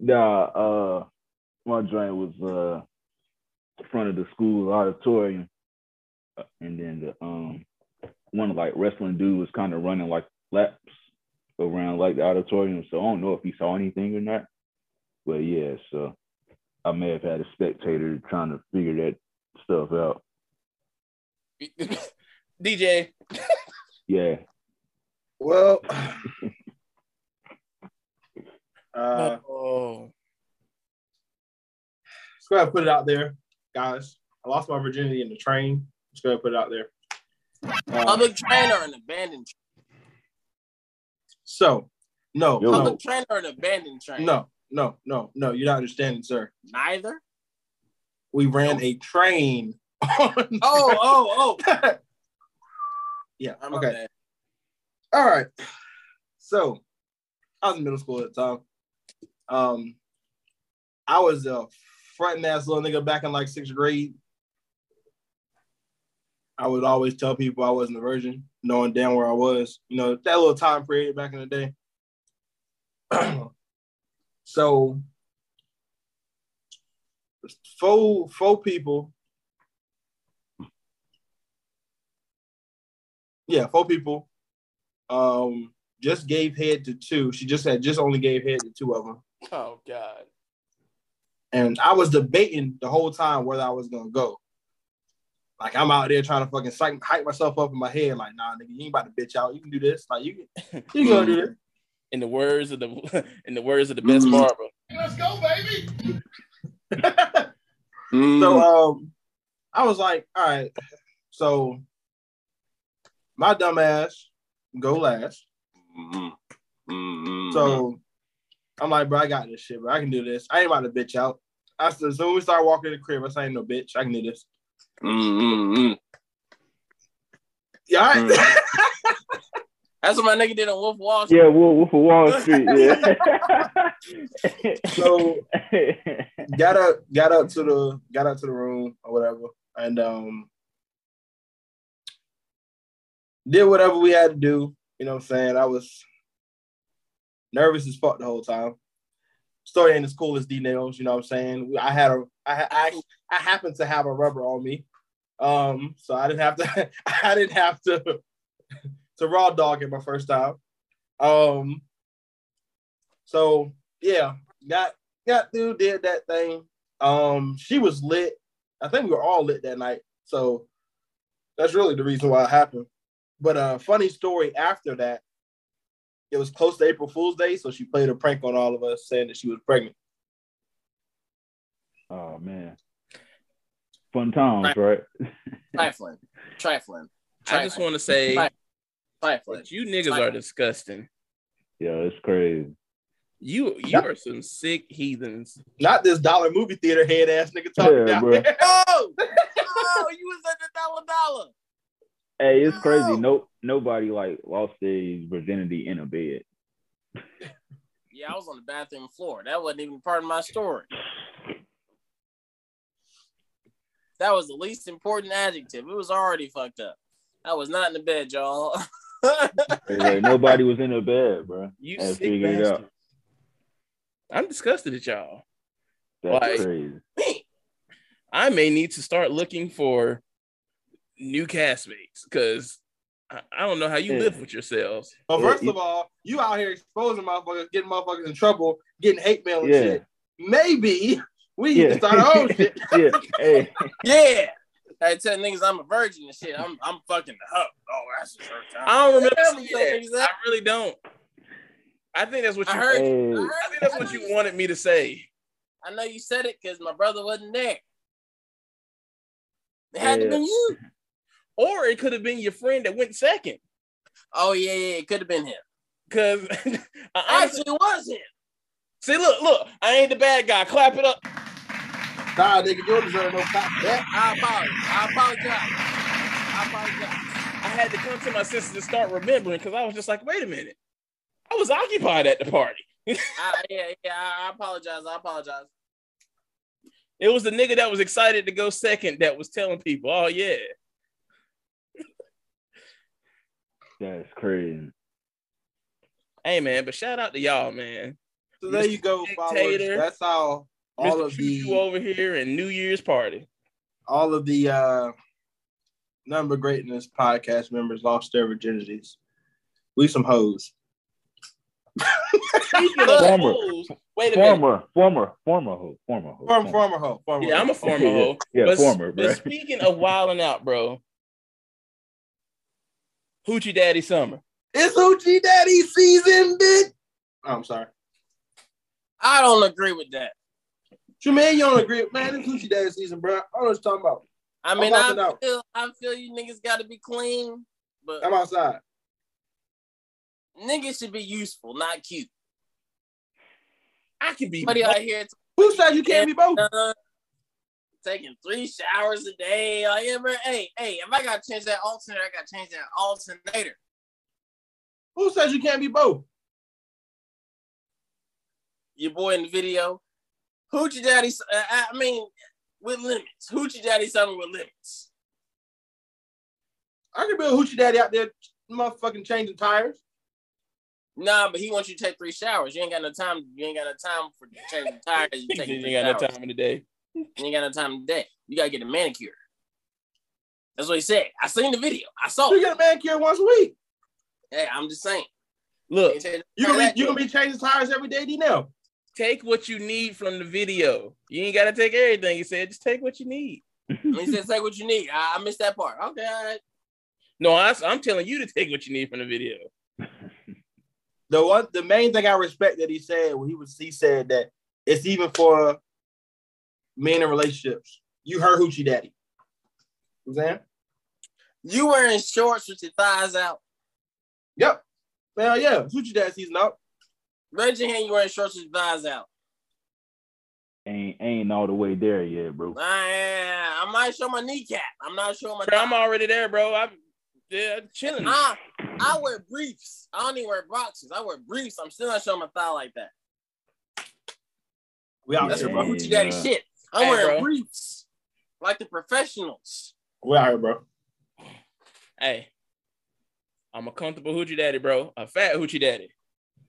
nah, uh, my joint was uh front of the school auditorium, Uh, and then the um one like wrestling dude was kind of running like laps around like the auditorium. So I don't know if he saw anything or not. But yeah, so I may have had a spectator trying to figure that stuff out. DJ. Yeah. Well, uh, oh. just go ahead and put it out there, guys. I lost my virginity in the train. Just go ahead and put it out there. Uh, Public train or an abandoned train? So, no, Yo. no, train or an abandoned train? no, no, no, no. You're not understanding, sir. Neither. We ran a train. On Oh, oh, oh. yeah. I'm Okay. okay. All right. So I was in middle school at the time. Um, I was a fronting ass little nigga back in like sixth grade. I would always tell people I wasn't a virgin, knowing damn where I was. You know, that little time period back in the day. so four four people. Yeah, four people um just gave head to two. She just had just only gave head to two of them. Oh God. And I was debating the whole time whether I was gonna go. Like I'm out there trying to fucking psych, hype myself up in my head, like, nah, nigga, you ain't about to bitch out. You can do this. Like you can you can go do this. In the words of the in the words of the best Mhm. barber. Let's go, baby. Mm. So um I was like, all right, so my dumb ass go last. Mhm. Mhm. So I'm like, bro, I got this shit, bro. I can do this. I ain't about to bitch out. I said, so when we start walking in the crib, I say, ain't no bitch. I can do this. Right. That's what my nigga did on Wolf Wall Street. Yeah, Wolf, Wolf of Wall Street. Yeah. So- got up, got up to the, got up to the room or whatever, and um, did whatever we had to do. You know what I'm saying? I was nervous as fuck the whole time. Story ain't as cool as D nails. You know what I'm saying? I had a, I, I happened to have a rubber on me, um, so I didn't have to, I didn't have to, to raw dog it my first time. Um, so yeah, got got through, did that thing. Um, she was lit. I think we were all lit that night. So that's really the reason why it happened. But a uh, funny story after that, it was close to April Fool's Day, so she played a prank on all of us saying that she was pregnant. oh man. Fun times, right? Trifling. Trifling. I just want to say Right. Trifling. that you niggas are disgusting. Yeah, it's crazy. You you are some sick heathens. Not this dollar movie theater head ass nigga talking Yeah, down bro. there. Oh, oh, you was at the dollar dollar. Hey, it's crazy. No. No, nobody like lost their virginity in a bed. Yeah, I was on the bathroom floor. That wasn't even part of my story. That was the least important adjective. It was already fucked up. I was not in the bed, y'all. It's like nobody was in the bed, bro. You I sick figured it out. bastard. I'm disgusted at y'all. That's Like- crazy. I may need to start looking for new castmates because I, I don't know how you Yeah. live with yourselves. But Yeah, first you- of all, you out here exposing motherfuckers, getting motherfuckers in trouble, getting hate mail and Yeah. shit. Maybe we need Yeah. to start our own shit. yeah. Hey. Yeah. I tell niggas I'm a virgin and shit. I'm I'm fucking the hub. Oh, that's the first time. I don't remember Yeah, saying tell that. I really don't. I think that's what you. I heard. Hey. I, heard I think that's what you wanted me to say. I know you said it because my brother wasn't there. It had to Yeah. been you. Or it could have been your friend that went second. Oh yeah, yeah. It could have been him. Because I honestly, Actually, it was him. see, look, look, I ain't the bad guy. Clap it up. Nah, nigga, you don't deserve no cop for that. I apologize. I apologize. I apologize. I had to come to my senses and start remembering because I was just like, wait a minute. I was occupied at the party. I, ah, yeah, yeah. I, I apologize. I apologize. It was the nigga that was excited to go second that was telling people, oh, yeah. That's crazy. Hey, man, but shout out to y'all, man. So there you go, followers. That's how all Mr. of Choo-choo the over here and New Year's party. all of the uh number greatness podcast members lost their virginities. We some hoes. Speaking of Former. hoes, wait a minute. Former, former, former hoe, former hoe. Former, former hoe. Former Yeah, I'm a former hoe. Yeah, but, former, but bro. speaking of wilding out, bro, Hoochie Daddy Summer. It's Hoochie Daddy season, bitch. Oh, I'm sorry. I don't agree with that. Jermaine, you don't agree? Man, it's Hoochie Daddy season, bro. I don't know what you're talking about. I mean, I feel, I feel you niggas got to be clean, but I'm outside. niggas should be useful, not cute. I could be. Somebody out here Who said you can't be both? uh, taking three showers a day. Like, yeah, bro, hey, hey, if I gotta change that alternator, I gotta change that alternator. Who says you can't be both? Your boy in the video, Hoochie Daddy. Uh, I mean, with limits. Hoochie Daddy something with limits. I could be a Hoochie Daddy out there, motherfucking changing tires. Nah, but he wants you to take three showers. You ain't got no time. You ain't got no time for changing tires. You You ain't got no time in the day. You ain't got no time in the day. You gotta get a manicure. That's what he said. I seen the video. I saw You it. get a manicure once a week. Hey, I'm just saying. Look, You gonna be you gonna be changing tires every day, D now. Take what you need from the video. You ain't got to take everything. He said, just take what you need. He said, "Say what you need." I, I missed that part. Okay, all right. No, I, I'm telling you to take what you need from the video. The one the main thing I respect that he said when he was he said that it's even for men in relationships. You heard Hoochie Daddy. You know saying? You wearing shorts with your thighs out. Yep. Well, yeah, Hoochie Daddy season out. Raise your hand. You wearing shorts with your thighs out. ain't ain't all the way there yet, bro. I, I might show my kneecap. I'm not showing my. Bro, I'm already there, bro. I'm yeah, chilling. I, I wear briefs. I don't even wear boxes. I wear briefs. I'm still not showing my thigh like that. We out That's here, bro. Yeah. hoochie daddy shit. I'm Hey, wearing bro. briefs like the professionals. We out here, bro. Hey, I'm a comfortable hoochie daddy, bro. A fat hoochie daddy.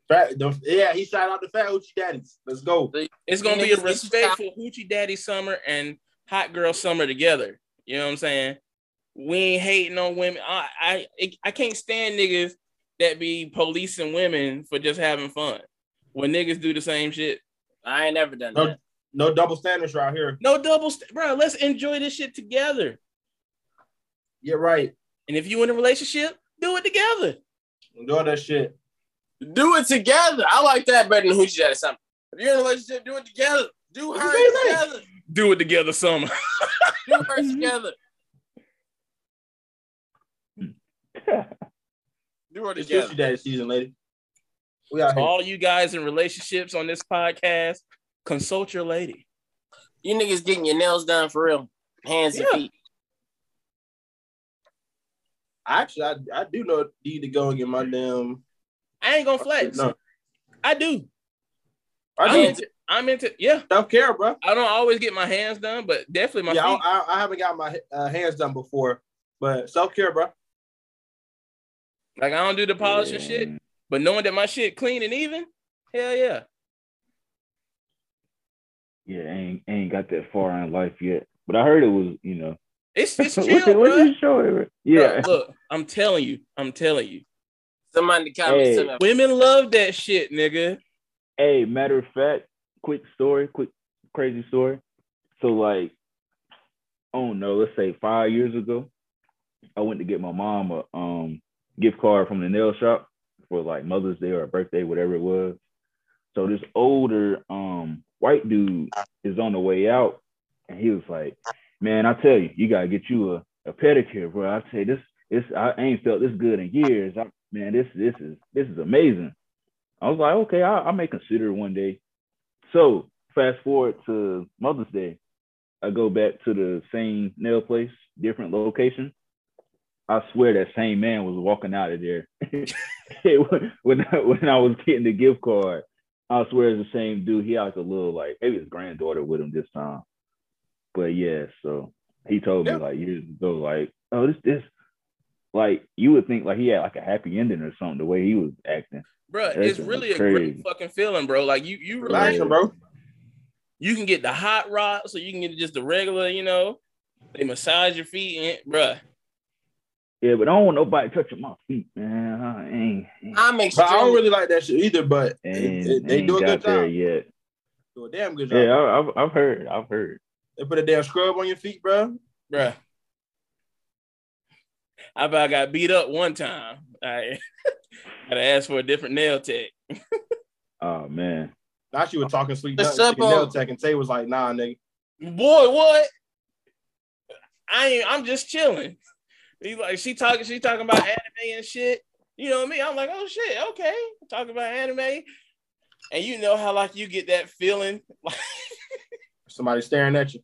Fat, the, yeah, he shout out the fat Hoochie Daddies. Let's go. It's gonna be a Niggas get you respectful hoochie daddy summer and hot girl summer together. You know what I'm saying? We ain't hating on women. I I I can't stand niggas that be policing women for just having fun. When niggas do the same shit. I ain't never done No, that. no double standards right here. No double, st- bro. Let's enjoy this shit together. Yeah, right. And if you in a relationship, do it together. I'm that shit. Do it together. I like that better than hoochie daddy something. If you're in a relationship, do it together. Do her the same thing. together. Do it together, summer. Do her together. Do her It's together. Hoochie Daddy season, lady. We out here. all you guys in relationships on this podcast, consult your lady. You niggas getting your nails done for real. Hands and feet. Actually, I, I do know need to go and get my damn. I ain't gonna flex. No, I do. I I'm do. into, I'm into, yeah. Self care, bro. I don't always get my hands done, but definitely my yeah, feet. I, I, I haven't got my uh, hands done before, but self care, bro. like I don't do the polish and shit, but knowing that my shit clean and even, hell yeah. yeah, I ain't ain't got that far in life yet. But I heard it was, you know. It's it's chill, what, what bro. you show it? Yeah. Bro, look, I'm telling you, I'm telling you. Somebody comments Hey. Women love that shit, nigga. Hey, matter of fact, quick story, quick crazy story. So like, oh no, let's say five years ago, I went to get my mom a um gift card from the nail shop for like Mother's Day or a birthday, whatever it was. So this older um white dude is on the way out, and he was like, "Man, I tell you, you gotta get you a, a pedicure, bro. I say this, this I ain't felt this good in years. I, man, this this is this is amazing." I was like, okay, I, I may consider it one day. So fast forward to Mother's Day, I go back to the same nail place, different location. I swear that same man was walking out of there when I, when I was getting the gift card. I swear it's the same dude. He had a little like maybe his granddaughter with him this time. But yeah, so he told me Yeah. like years ago, like, oh, this this like you would think like he had like a happy ending or something the way he was acting. Bro, it's really a crazy. great fucking feeling, bro. Like you you really Relaxing, bro. you can get the hot rod, so you can get just the regular, you know. They massage your feet, and bruh. Yeah, but I don't want nobody touching my feet, man. I ain't, ain't, I make But I don't really like that shit either. But it, it- they do a good job. yet. Do a damn good job. Yeah, I, I've I've heard, I've heard. They put a damn scrub on your feet, bro. Bruh. I about got beat up one time. I gotta ask for a different nail tech. Oh man, uh, Now she was talking sweet The nothing to the simple- nail tech, and Tay was like, "Nah, nigga." Boy, what? I ain't I'm just chilling. He like she talking, she talking about anime and shit. You know what I mean? I'm like, oh shit, okay. Talking about anime. And you know how like you get that feeling like Somebody staring at you.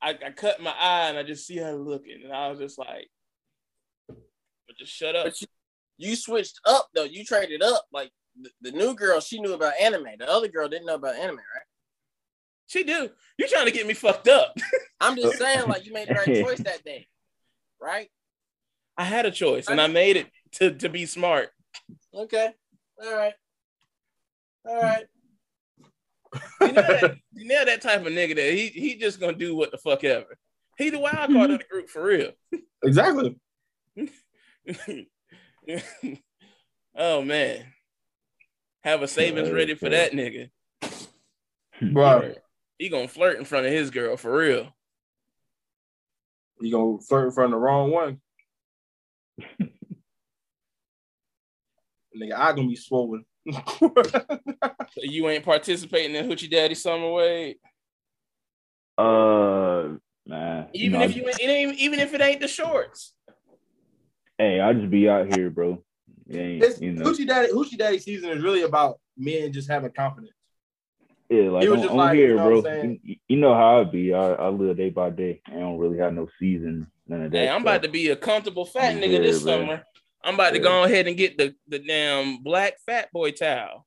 I, I cut my eye and I just see her looking, and I was just like, but just shut up. But you, you switched up though. You traded up. Like the, the new girl, she knew about anime. The other girl didn't know about anime, right? She do. You trying to get me fucked up? I'm just saying, like you made the right choice that day, right? I had a choice, and I made it to to be smart. Okay, all right, all right. You know that, you know that type of nigga that he he just gonna do what the fuck ever. He the wild card of the group for real. Exactly. oh man, have a savings ready for that nigga. Bro, He gonna flirt in front of his girl for real. you gonna flirt in front of the wrong one. nigga, I gonna be swollen. So you ain't participating in Hoochie Daddy Summer Wade, uh, man. even know, if you ain't, it ain't even if it ain't the shorts. Hey, I just be out here, bro. It It's, you know, Hoochie Daddy, Hoochie Daddy season is really about men just having confidence. yeah, like he was on, just on like, here, you know bro. what I'm saying? You, you know how I be. I, I live day by day. I don't really have no season, none of that. Hey, I'm about to be a comfortable fat Yeah, nigga this bro. summer. I'm about to go ahead and get the the damn black fat boy towel.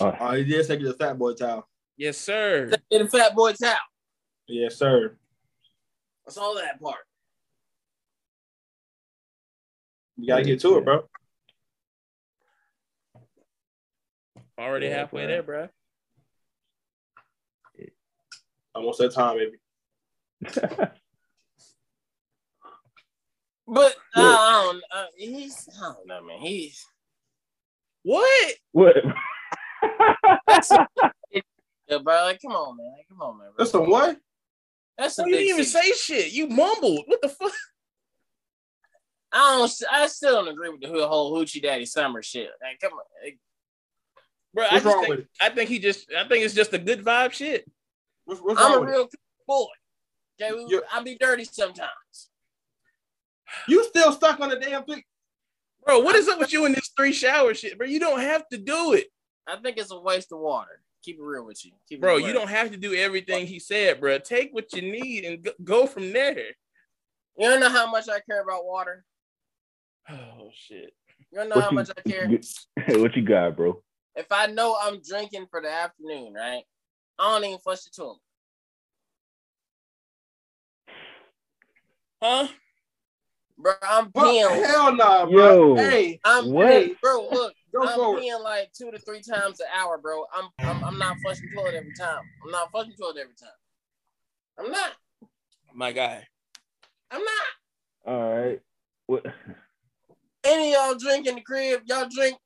Uh, Oh, he did take the fat boy towel. Yes, sir. In the fat boy towel. Yes, sir. That's all that part. You gotta get to it, bro. Already Yeah, halfway bro. there, bro. Almost that time, baby. But uh, I don't. Uh, he's. I don't know, man. He's. What? what? Yeah, bro. Like, come on, man. Like, come on, man. Bro. That's the what? That's You didn't even season. say shit. You mumbled. What the fuck? I don't. I still don't agree with the whole hoochie daddy summer shit. Like, come on. Like, Bro, I What's just wrong think, with it? I think he just I think it's just a good vibe shit. What's, what's I'm wrong a with it? real boy. Okay, we- I be dirty sometimes. You still stuck on the damn thing? Bro, what is up with you in this three shower shit? Bro, you don't have to do it. I think it's a waste of water. Keep it real with you, Keep Bro, you don't have to do everything he said, bro. Take what you need and go, go from there. You don't know how much I care about water. Oh shit. You don't know how what, much I care. you, what you got, bro? If I know I'm drinking for the afternoon, right? I don't even flush the toilet. Huh? Bro, I'm Bro, peeing. hell nah, bro. Yo. Hey, I'm What? hey, bro. Look, Go I'm forward. peeing like two to three times an hour, bro. I'm I'm, I'm not flushing toilet every time. I'm not flushing toilet every time. I'm not. My guy. I'm not. All right. What? Any of y'all drink in the crib, y'all drink.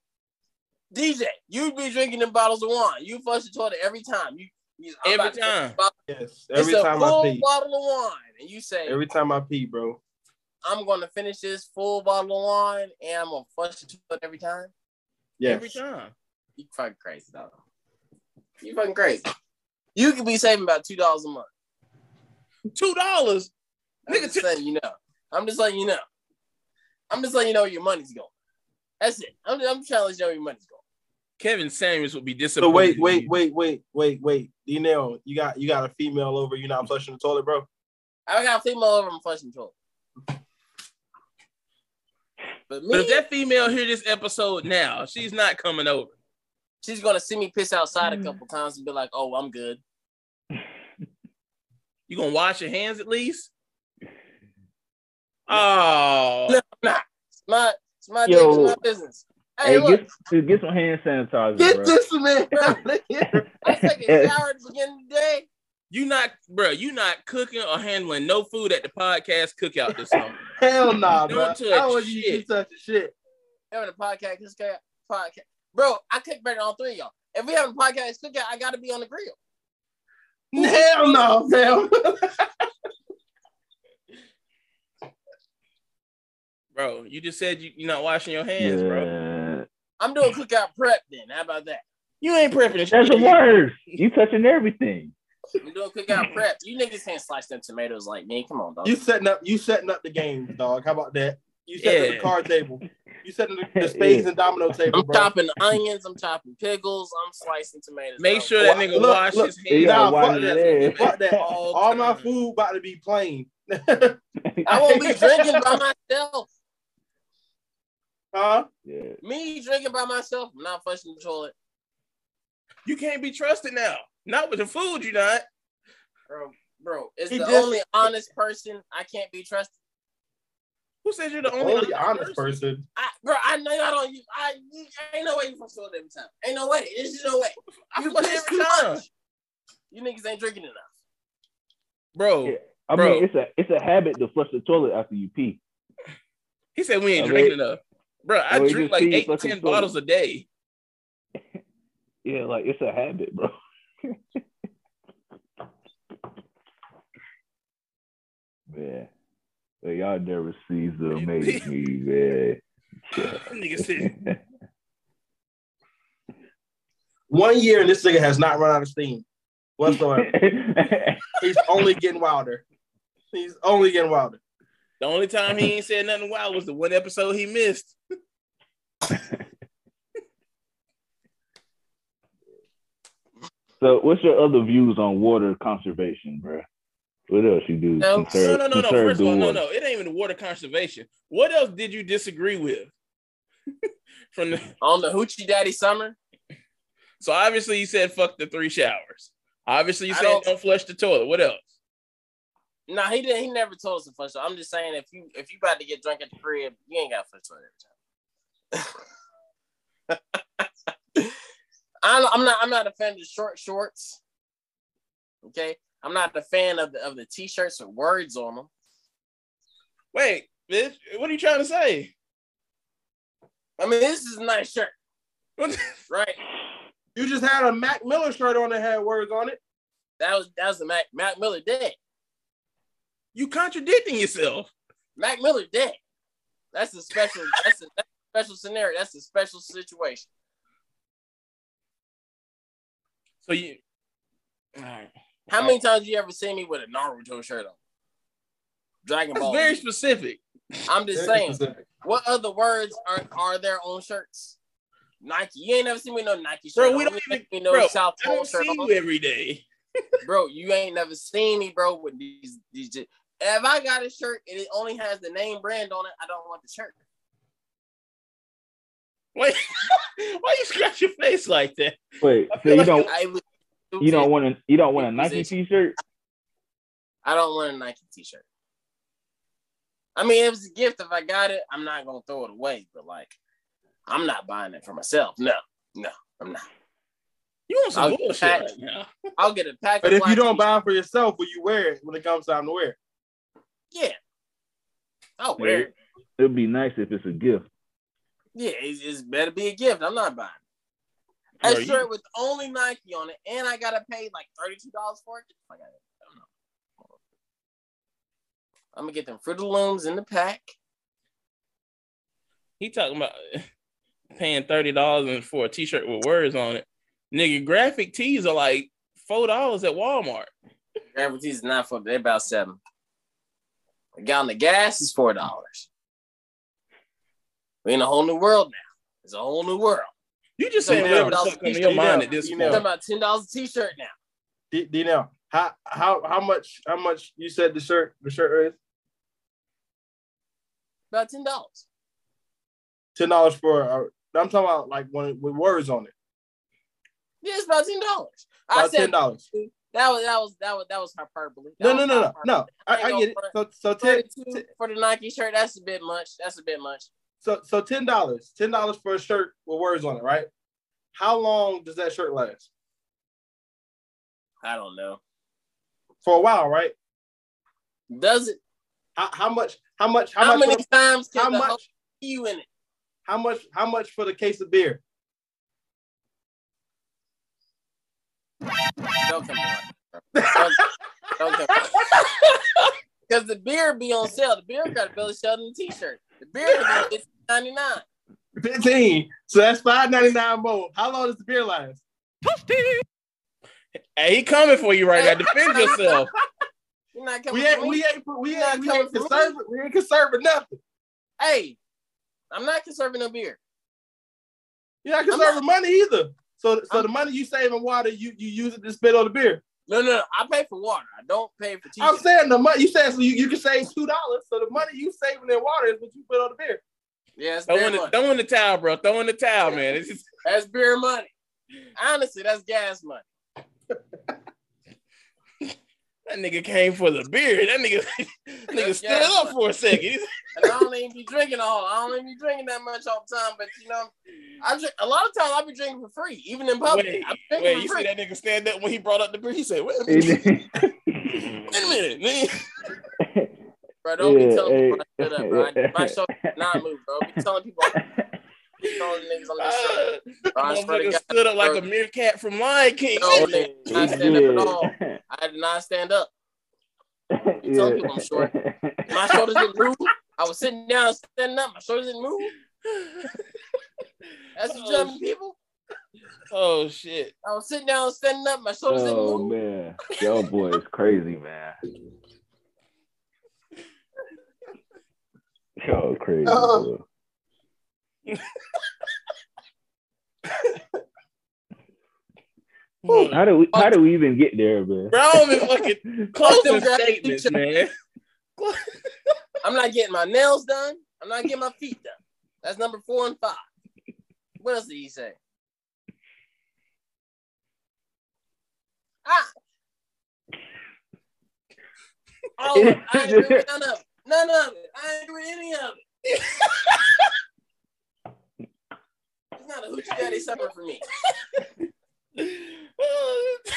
DJ, You'd be drinking them bottles of wine. You flush the toilet every time. You, you I'm Every about to flush time. the bottle. Yes. Every it's time a I full pee. bottle of wine, and you say, Every time I pee, bro. "I'm gonna finish this full bottle of wine, and I'm gonna flush the toilet every time." Yeah. Every time. You fucking crazy, dog. You fucking crazy. You could be saving about two dollars a month. Two dollars. I'm Nigga, just t- letting you know. I'm just letting you know. I'm just letting you know where your money's going. That's it. I'm, I'm trying to let you know where your money's going. Kevin Samuels would be disappointed. So wait, wait, wait, wait, wait, wait. D Nail, you got you got a female over, You're not flushing the toilet, bro. I got a female over I'm flushing the toilet. But me, But if that female hear this episode now, she's not coming over. she's gonna see me piss outside a mm. couple times and be like, "Oh, I'm good." You gonna wash your hands at least? Oh, No, I'm not. It's my, it's my, Yo. dick, it's my business. Hey, Hey, look, get get some hand sanitizer, Get bro. this man out of here. I take a shower at the beginning of the day. you not, bro. You not cooking or handling no food at the podcast cookout this summer. Hell nah, bro. Don't touch How would you shit. do such shit? Having a podcast, this guy, podcast, bro. I cook better than all three of y'all. If we have a podcast cookout, I gotta be on the grill. Hell no, fam. Bro, you just said you, you're not washing your hands, bro. I'm doing cookout prep. Then how about that? You ain't prepping this That's shit. the worst. You touching everything. I'm doing cookout prep. You niggas can't slice them tomatoes like me. Come on, dog. you setting up you setting up the game, dog. How about that? You setting up Yeah. the card table. You setting the, the spades Yeah. and domino table, I'm bro. chopping onions. I'm chopping pickles. I'm slicing tomatoes. Make dog. sure that nigga look, wash look, his hands. Nah, fuck that. Fuck that. All All my food about to be plain. I won't be drinking by myself. Huh? Yeah. Me drinking by myself. I'm not flushing the toilet, You can't be trusted now. Not with the food, you not. bro. Bro, is He the just- only honest person I can't be trusted. Who says you're the Only, only, honest person. I, bro, I know y'all don't. use- I you, ain't no way you flush the toilet every time. Ain't no way. There's just no way. I You flush every time, much. You niggas ain't drinking enough. bro. Yeah. I Bro. mean, it's a it's a habit to flush the toilet after you pee. He said we ain't I drinking mean- enough, bro. I Well, drink like pee, eight, flush the ten bottles a day. Yeah, like it's a habit, bro. man, Hey, y'all never sees the amazing me, man. Nigga said, One year and this nigga has not run out of steam whatsoever. He's only getting wilder. He's only getting wilder. The only time he ain't said nothing wild was the one episode he missed. so, what's your other views on water conservation, bro? What else you do? No. No, no, no, no. conserve First of all, no, no. It ain't even water conservation. What else did you disagree with? From the On the hoochie daddy summer, so obviously you said fuck the three showers. Obviously you I said don't- don't, flush the toilet. What else? Nah, he didn't. He never told us to flush. I'm just saying, if you if you about to get drunk at the crib, you ain't got to flush toilet every time. I'm, I'm not. I'm not a fan of short shorts. Okay, I'm not a fan of the of the t-shirts with words on them. Wait, bitch, what are you trying to say? I mean, this is a nice shirt, right? You just had a Mac Miller shirt on that had words on it. That was that was the Mac Mac Miller dead. You contradicting yourself. Mac Miller dead. That's a special. That's a, that's a special scenario. That's a special situation. So you all right. How many times you ever seen me with a Naruto shirt on? Dragon That's Ball. very Z. specific. I'm just Very saying. specific. What other words are are there on shirts? Nike. You ain't never seen me with no Nike shirt. Bro, we don't You even ain't me no bro, South I don't shirt see on. you every day. Bro, you ain't never seen me, bro, with these these. J- If I got a shirt and it only has the name brand on it, I don't want the shirt. Wait, why you scratch your face like that? Wait, I so you like don't I would- you don't want a you don't want a Nike T-shirt? I don't want a Nike t-shirt. I mean, it was a gift. If I got it, I'm not gonna throw it away. But like, I'm not buying it for myself. No, no, I'm not. You want some I'll- bullshit I- right now. I'll get a pack. But of if you don't tea- buy it for yourself, will you wear it when it comes time to wear it? Yeah, I'll wear it. It'd be nice if it's a gift. Yeah, it's, it's better be a gift. I'm not buying. it. Bro, A you- shirt with only Nike on it, and I gotta pay like thirty two dollars for it. I, gotta, I don't know. I'm gonna get them Fruit of the Looms in the pack. He talking about paying thirty dollars for a t-shirt with words on it. Nigga, graphic tees are like four dollars at Walmart. Gravity is not for they're about seven. A gallon of gas is four dollars. We in a whole new world now. It's a whole new world. You just saying whatever the fuck your mind at this you We're point. talking about ten dollars a t-shirt now. D, D now, how how how much how much you said the shirt the shirt is About ten dollars. ten dollars for? Uh, I'm talking about like when with words on it. Yeah, it's about ten dollars. I About ten dollars. That was that was that was that was hyperbole. That No was no no no hyperbole. no. I, I get it. So so ten for the Nike shirt. That's a bit much. That's a bit much. so so ten dollars ten dollars for a shirt with words on it, right? How long does that shirt last? I don't know. For a while, right? Does it? How, how much? How much? How, How, much? many for times how can the much? you in it? How much? How much for the case of beer? Don't come on. Don't, don't come Because the beer be on sale. The beer got a Billy Sheldon t-shirt. The beer can be ninety nine. Fifteen. So that's five ninety nine more. How long does the beer last? Hey, he coming for you right now. Defend yourself. You're not coming We ain't for me. we ain't we You're not ain't we ain't for me. conservative. We ain't conservative nothing. Hey, I'm not conserving no beer. You're not I'm not- conserving money either. So so I'm- the money you save in water, you you use it to spend on the beer. No, no, no. I pay for water. I don't pay for I'm saying the money you said so you, you can save two dollars. So the money you saving in water is what you put on the beer. Yeah, it's Throw beer in, the, money. throw in the towel, bro. Throw in the towel, man. It's just, That's beer money. Honestly, that's gas money. That nigga came for the beer. That nigga, nigga stood Yeah. up for a second. And I don't even be drinking all. I don't even be drinking that much all the time. But you know, I drink a lot of times. I be drinking for free, even in public. Wait, I be drinking wait, for you free. see that nigga stand up when he brought up the beer? He said, "Wait a minute, then- wait a minute, man." Bro, don't be telling hey. people I stood up, bro. I- My show not move, bro. Be telling people, be telling niggas on this show. Uh, Bro, I swear to God, stood up like bro. a meerkat from Lion King. No, nigga, not stand up at all. I did not stand up. Yeah. telling people I'm short. My shoulders didn't move. I was sitting down, standing up. My shoulders didn't move. That's what Oh, telling people. Oh shit! I was sitting down, standing up. My shoulders didn't move. Oh move. man, yo boy is crazy, man. Yo, crazy. Oh. Bro. Bro, How do we? How do we even get there, man? I don't even fucking closing Fuck them statements, guys. man. I'm not getting my nails done. I'm not getting my feet done. That's number four and five. What else did he say? Ah. All of it. I ain't agree with none of it. None of it. I ain't agree with any of it. It's not a hoochie daddy supper for me. Oh.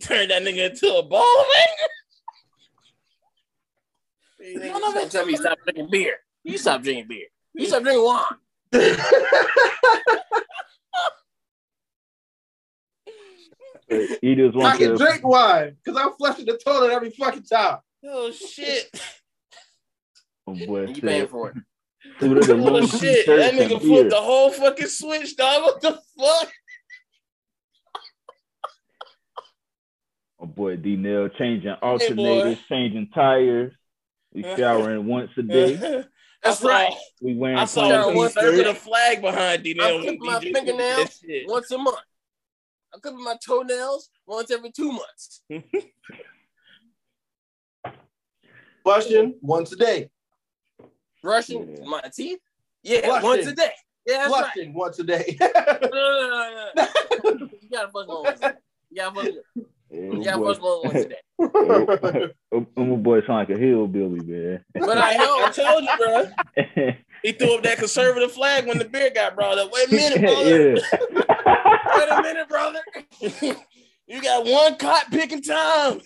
Turn that nigga into a ball You niggas tell me you stop drinking beer. You stop drinking beer. You stop drinking wine. He just I can to. drink wine because I'm flushing the toilet every fucking time. Oh shit! Oh boy, you paying for it. Fruit the Oh shit! That nigga flipped the whole fucking switch, dog. What the fuck? Oh boy, D Nail changing alternators, changing tires. We showering once a day. That's saw- right. We wearing I saw Shower clean him once a serving day. a flag behind D. I'm clipping my fingernails once a month. I'm clipping my toenails once every two months. Flushing once a day. Brushing Yeah. my teeth? Yeah, Flushing. once a day. Yeah, that's right. Once a day. No, no, no, no, you gotta flush one once a day. You gotta flush You got boy- much more one today. Um, my boy sound like a hillbilly, man. But I know, I told you, bro. He threw up that conservative flag when the beer got brought up. Wait a minute, brother. Wait a minute, brother. you got one cot picking time.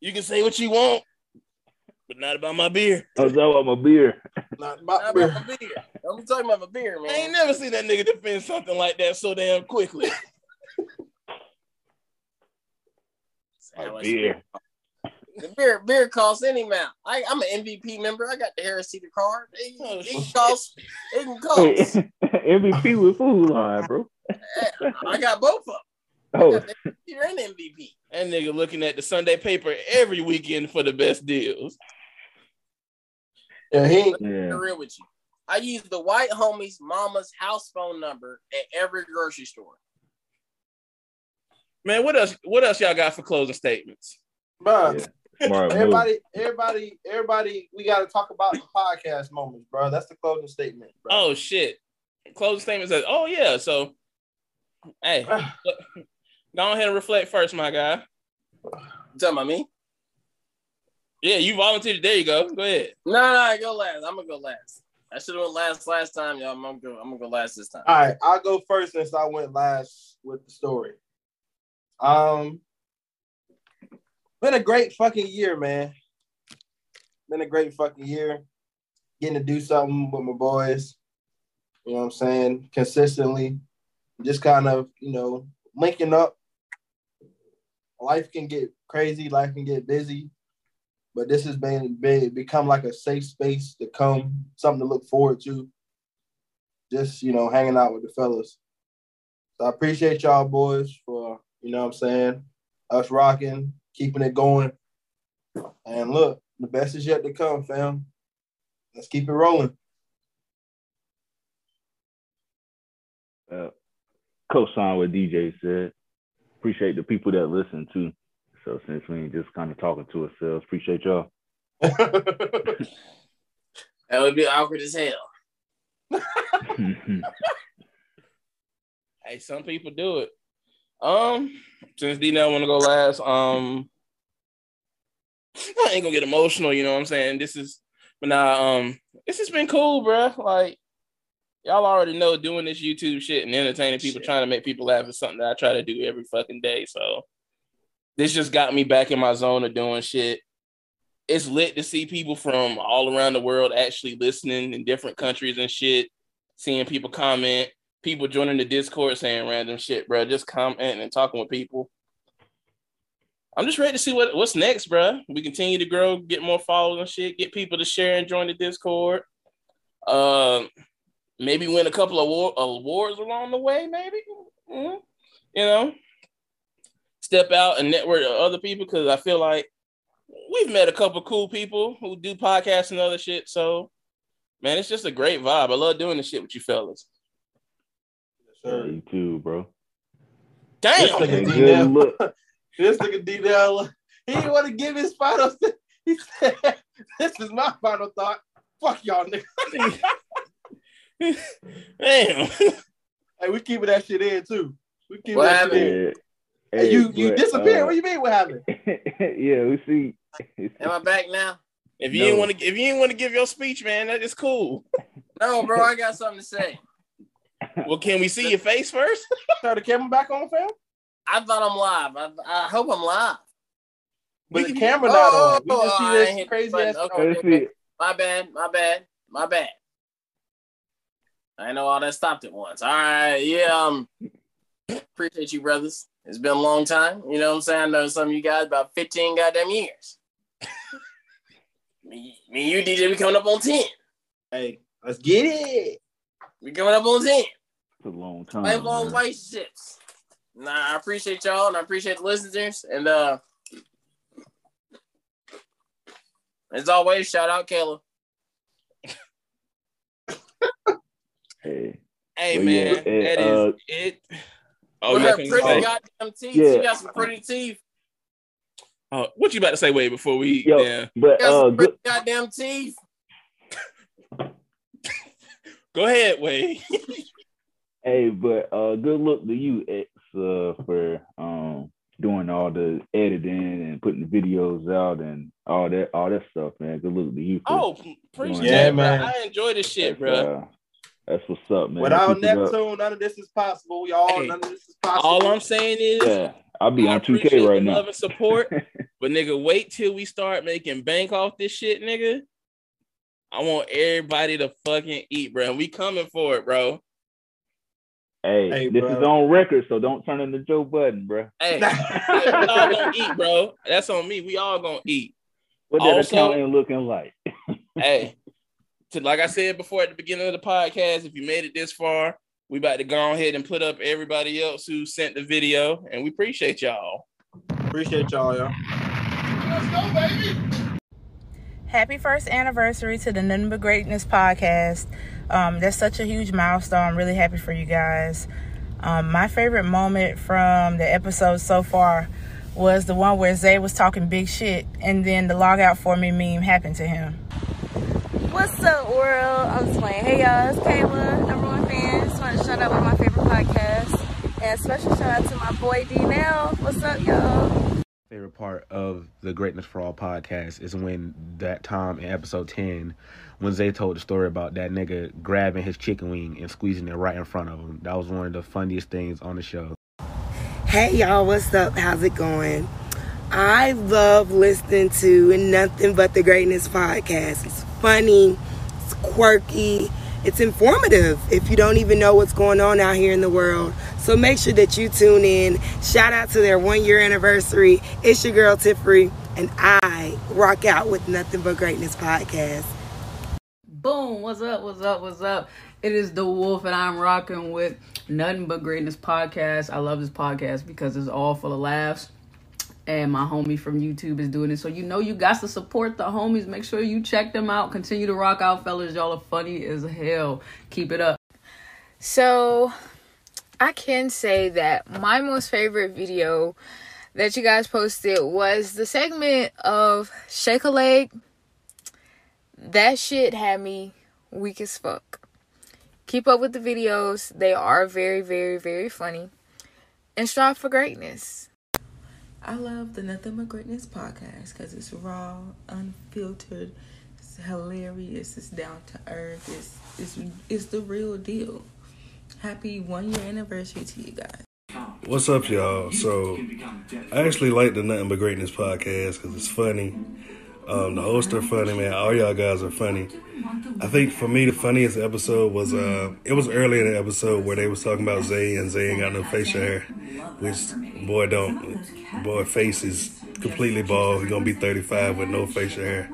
you can say what you want, but not about my beer. Oh, I was talking about my beer. Not Not about about my beer. Don't be talking about my beer, man. I ain't never seen that nigga defend something like that so damn quickly. My beer. The beer, beer costs any amount. I, I'm an MVP member. I got the Harris Teeter card. It, Oh, it costs. It can Hey, cost. MVP with Food Lion, bro. I got both of them. I Oh, got the Teeter and MVP. That nigga looking at the Sunday paper every weekend for the best deals. Yeah, he ain't- yeah. real with you. I use the white homie's mama's house phone number at every grocery store. Man, what else? What else y'all got for closing statements? bruh. Yeah. Smart. Everybody, everybody, everybody, we got to talk about the podcast moments, bro. That's the closing statement, bro. Oh shit! Closing statement says, "Oh yeah." So, hey, go ahead and reflect first, my guy. You talking about me? Yeah, you volunteered. There you go. Go ahead. No, no, I go last. I'm gonna go last. I should have went last last time, y'all. I'm gonna go. I'm gonna go last this time. All right, I'll go first since I went last with the story. Um, been a great fucking year, man. Been a great fucking year. Getting to do something with my boys. You know what I'm saying? Consistently, just kind of, you know, linking up. Life can get crazy. Life can get busy, but this has been, been become like a safe space to come, something to look forward to just you know hanging out with the fellas. So I appreciate y'all boys for you know what I'm saying us rocking, keeping it going. And look, the best is yet to come, fam. Let's keep it rolling. Uh, co-sign what DJ said. Appreciate the people that listen too. So since we ain't just kind of talking to ourselves, appreciate y'all. That would be awkward as hell. Hey, some people do it. Um, since D now want to go last, um, I ain't gonna get emotional. You know what I'm saying? This is, but now, um, this has been cool, bro. Like, y'all already know doing this YouTube shit and entertaining people, Shit. trying to make people laugh is something that I try to do every fucking day. So, this just got me back in my zone of doing shit. It's lit to see people from all around the world actually listening in different countries and shit. Seeing people comment, people joining the Discord saying random shit, bro. Just commenting and talking with people. I'm just ready to see what, what's next, bro. We continue to grow, get more followers and shit, get people to share and join the Discord. Um, maybe win a couple of award, awards along the way, maybe. Mhm. You know, step out and network with other people because I feel like we've met a couple cool people who do podcasts and other shit. So, man, it's just a great vibe. I love doing this shit with you fellas. Yeah, you too, bro. This Damn. nigga D now. This nigga D now, he didn't want to give his final. th- He said, "This is my final thought. Fuck y'all, nigga. Damn. Hey, we keeping that shit in too. We keep What that shit happened? in. Yeah. Hey, you you but, disappeared. uh, what you mean? What happened? yeah, we see. Am I back now? If you No. didn't want to, if you didn't want to give your speech, man, that is cool. No, bro. I got something to say. Well, can we see your face first? Turn the camera back on, fam. I thought I'm live. I, I hope I'm live. But We the can- camera not on. We Oh, just see this crazy ass. Okay. Let's see. My bad. My bad. My bad. I know all that stopped at once. All right. Yeah. Um. Appreciate you, brothers. It's been a long time. You know what I'm saying? I know some of you guys about 15 goddamn years. me, me and you, DJ, we coming up on 10. Hey, let's get it. We coming up on 10. It's a long time. Lifelong man. relationships. Nah, I appreciate y'all and I appreciate the listeners. And uh as always, shout out Kayla. Hey. Hey, Well, man, yeah, it, that is uh, it. Oh, With you her pretty say? goddamn teeth. Yeah. She got some pretty teeth. Oh, what you about to say? Wait, before we, Yo, yeah, but uh, some good. goddamn teeth. go ahead, Wade. Hey, but uh, good look to you, X. uh, for um doing all the editing and putting the videos out and all that all that stuff, man. Good luck to you. For, Oh, appreciate it, bro. man. I enjoy this shit, that's, bro. That's what's up, man. Without Keep. Neptune, none of this is possible, y'all. Hey, none of this is possible. All I'm saying is, Yeah, I'll be on 2K right the now. love and support, but nigga, wait till we start making bank off this shit, nigga. I want everybody to fucking eat, bro. We coming for it, bro. Hey, Hey, this bro. is on record, so don't turn into Joe Budden, bro. Hey, we all gonna eat, bro. That's on me. We all gonna eat. What that Also- accounting looking like? hey, to, like I said before at the beginning of the podcast, if you made it this far, we about to go ahead and put up everybody else who sent the video, and we appreciate y'all. Appreciate y'all, y'all. Happy first anniversary to the Nothing But Greatness podcast. Um, that's such a huge milestone. I'm really happy for you guys. Um, my favorite moment from the episode so far was the one where Zay was talking big shit and then the log out for me meme happened to him. What's up, world? I'm just playing. Hey, y'all, it's Kayla, number one fan. Just want to shout out one of my favorite podcasts. And special shout out to my boy D Now. What's up, y'all? favorite part of the Greatness for All podcast is when that time in episode 10, when Zay told the story about that nigga grabbing his chicken wing and squeezing it right in front of him. That was one of the funniest things on the show. Hey y'all, what's up? How's it going? I love listening to Nothing But the Greatness podcast. It's funny, it's quirky, it's informative if you don't even know what's going on out here in the world. So make sure that you tune in. Shout out to their one year anniversary. It's your girl Tiffany, and I rock out with Nothing But Greatness podcast. Boom! What's up? What's up? What's up? It is the Wolf, and I'm rocking with Nothing But Greatness podcast. I love this podcast because it's all full of laughs, and my homie from YouTube is doing it. So you know you got to support the homies. Make sure you check them out. Continue to rock out, fellas. Y'all are funny as hell. Keep it up. So, I can say that my most favorite video that you guys posted was the segment of Shake a Leg. That shit had me weak as fuck. Keep up with the videos, they are very, very, very funny. And strive for greatness. I love the Nothing But Greatness podcast because it's raw, unfiltered, it's hilarious, it's down to earth, it's, it's, it's the real deal. Happy one year anniversary to you guys. What's up, y'all? So, I actually like the Nothing But Greatness podcast because it's funny. Um, the hosts are funny, man. All y'all guys are funny. I think for me, the funniest episode was uh, it was early in the episode where they was talking about Zay and Zay ain't got no facial hair, which boy don't. Boy face is completely bald. He gonna be 35 with no facial hair.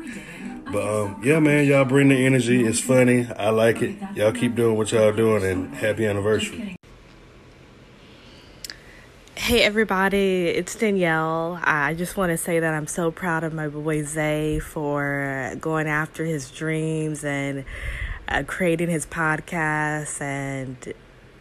But um, yeah, man, y'all bring the energy. It's funny. I like it. Y'all keep doing what y'all doing, and happy anniversary. Hey everybody, it's Danielle. I just want to say that I'm so proud of my boy Zay for going after his dreams and uh, creating his podcast and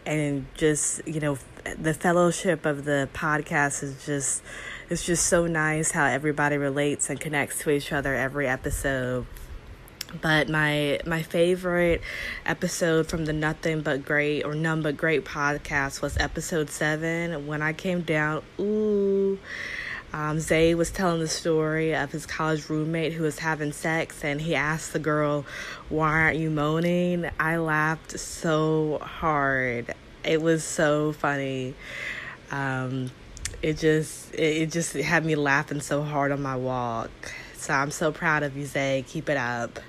and just you know the fellowship of the podcast is just it's just so nice how everybody relates and connects to each other every episode but my my favorite episode from the nothing but great or none but great podcast was episode seven when i came down ooh um, Zay was telling the story of his college roommate who was having sex, and he asked the girl, Why aren't you moaning? I laughed so hard. It was so funny. Um, it just it, it just had me laughing so hard on my walk. So I'm so proud of you, Zay. Keep it up.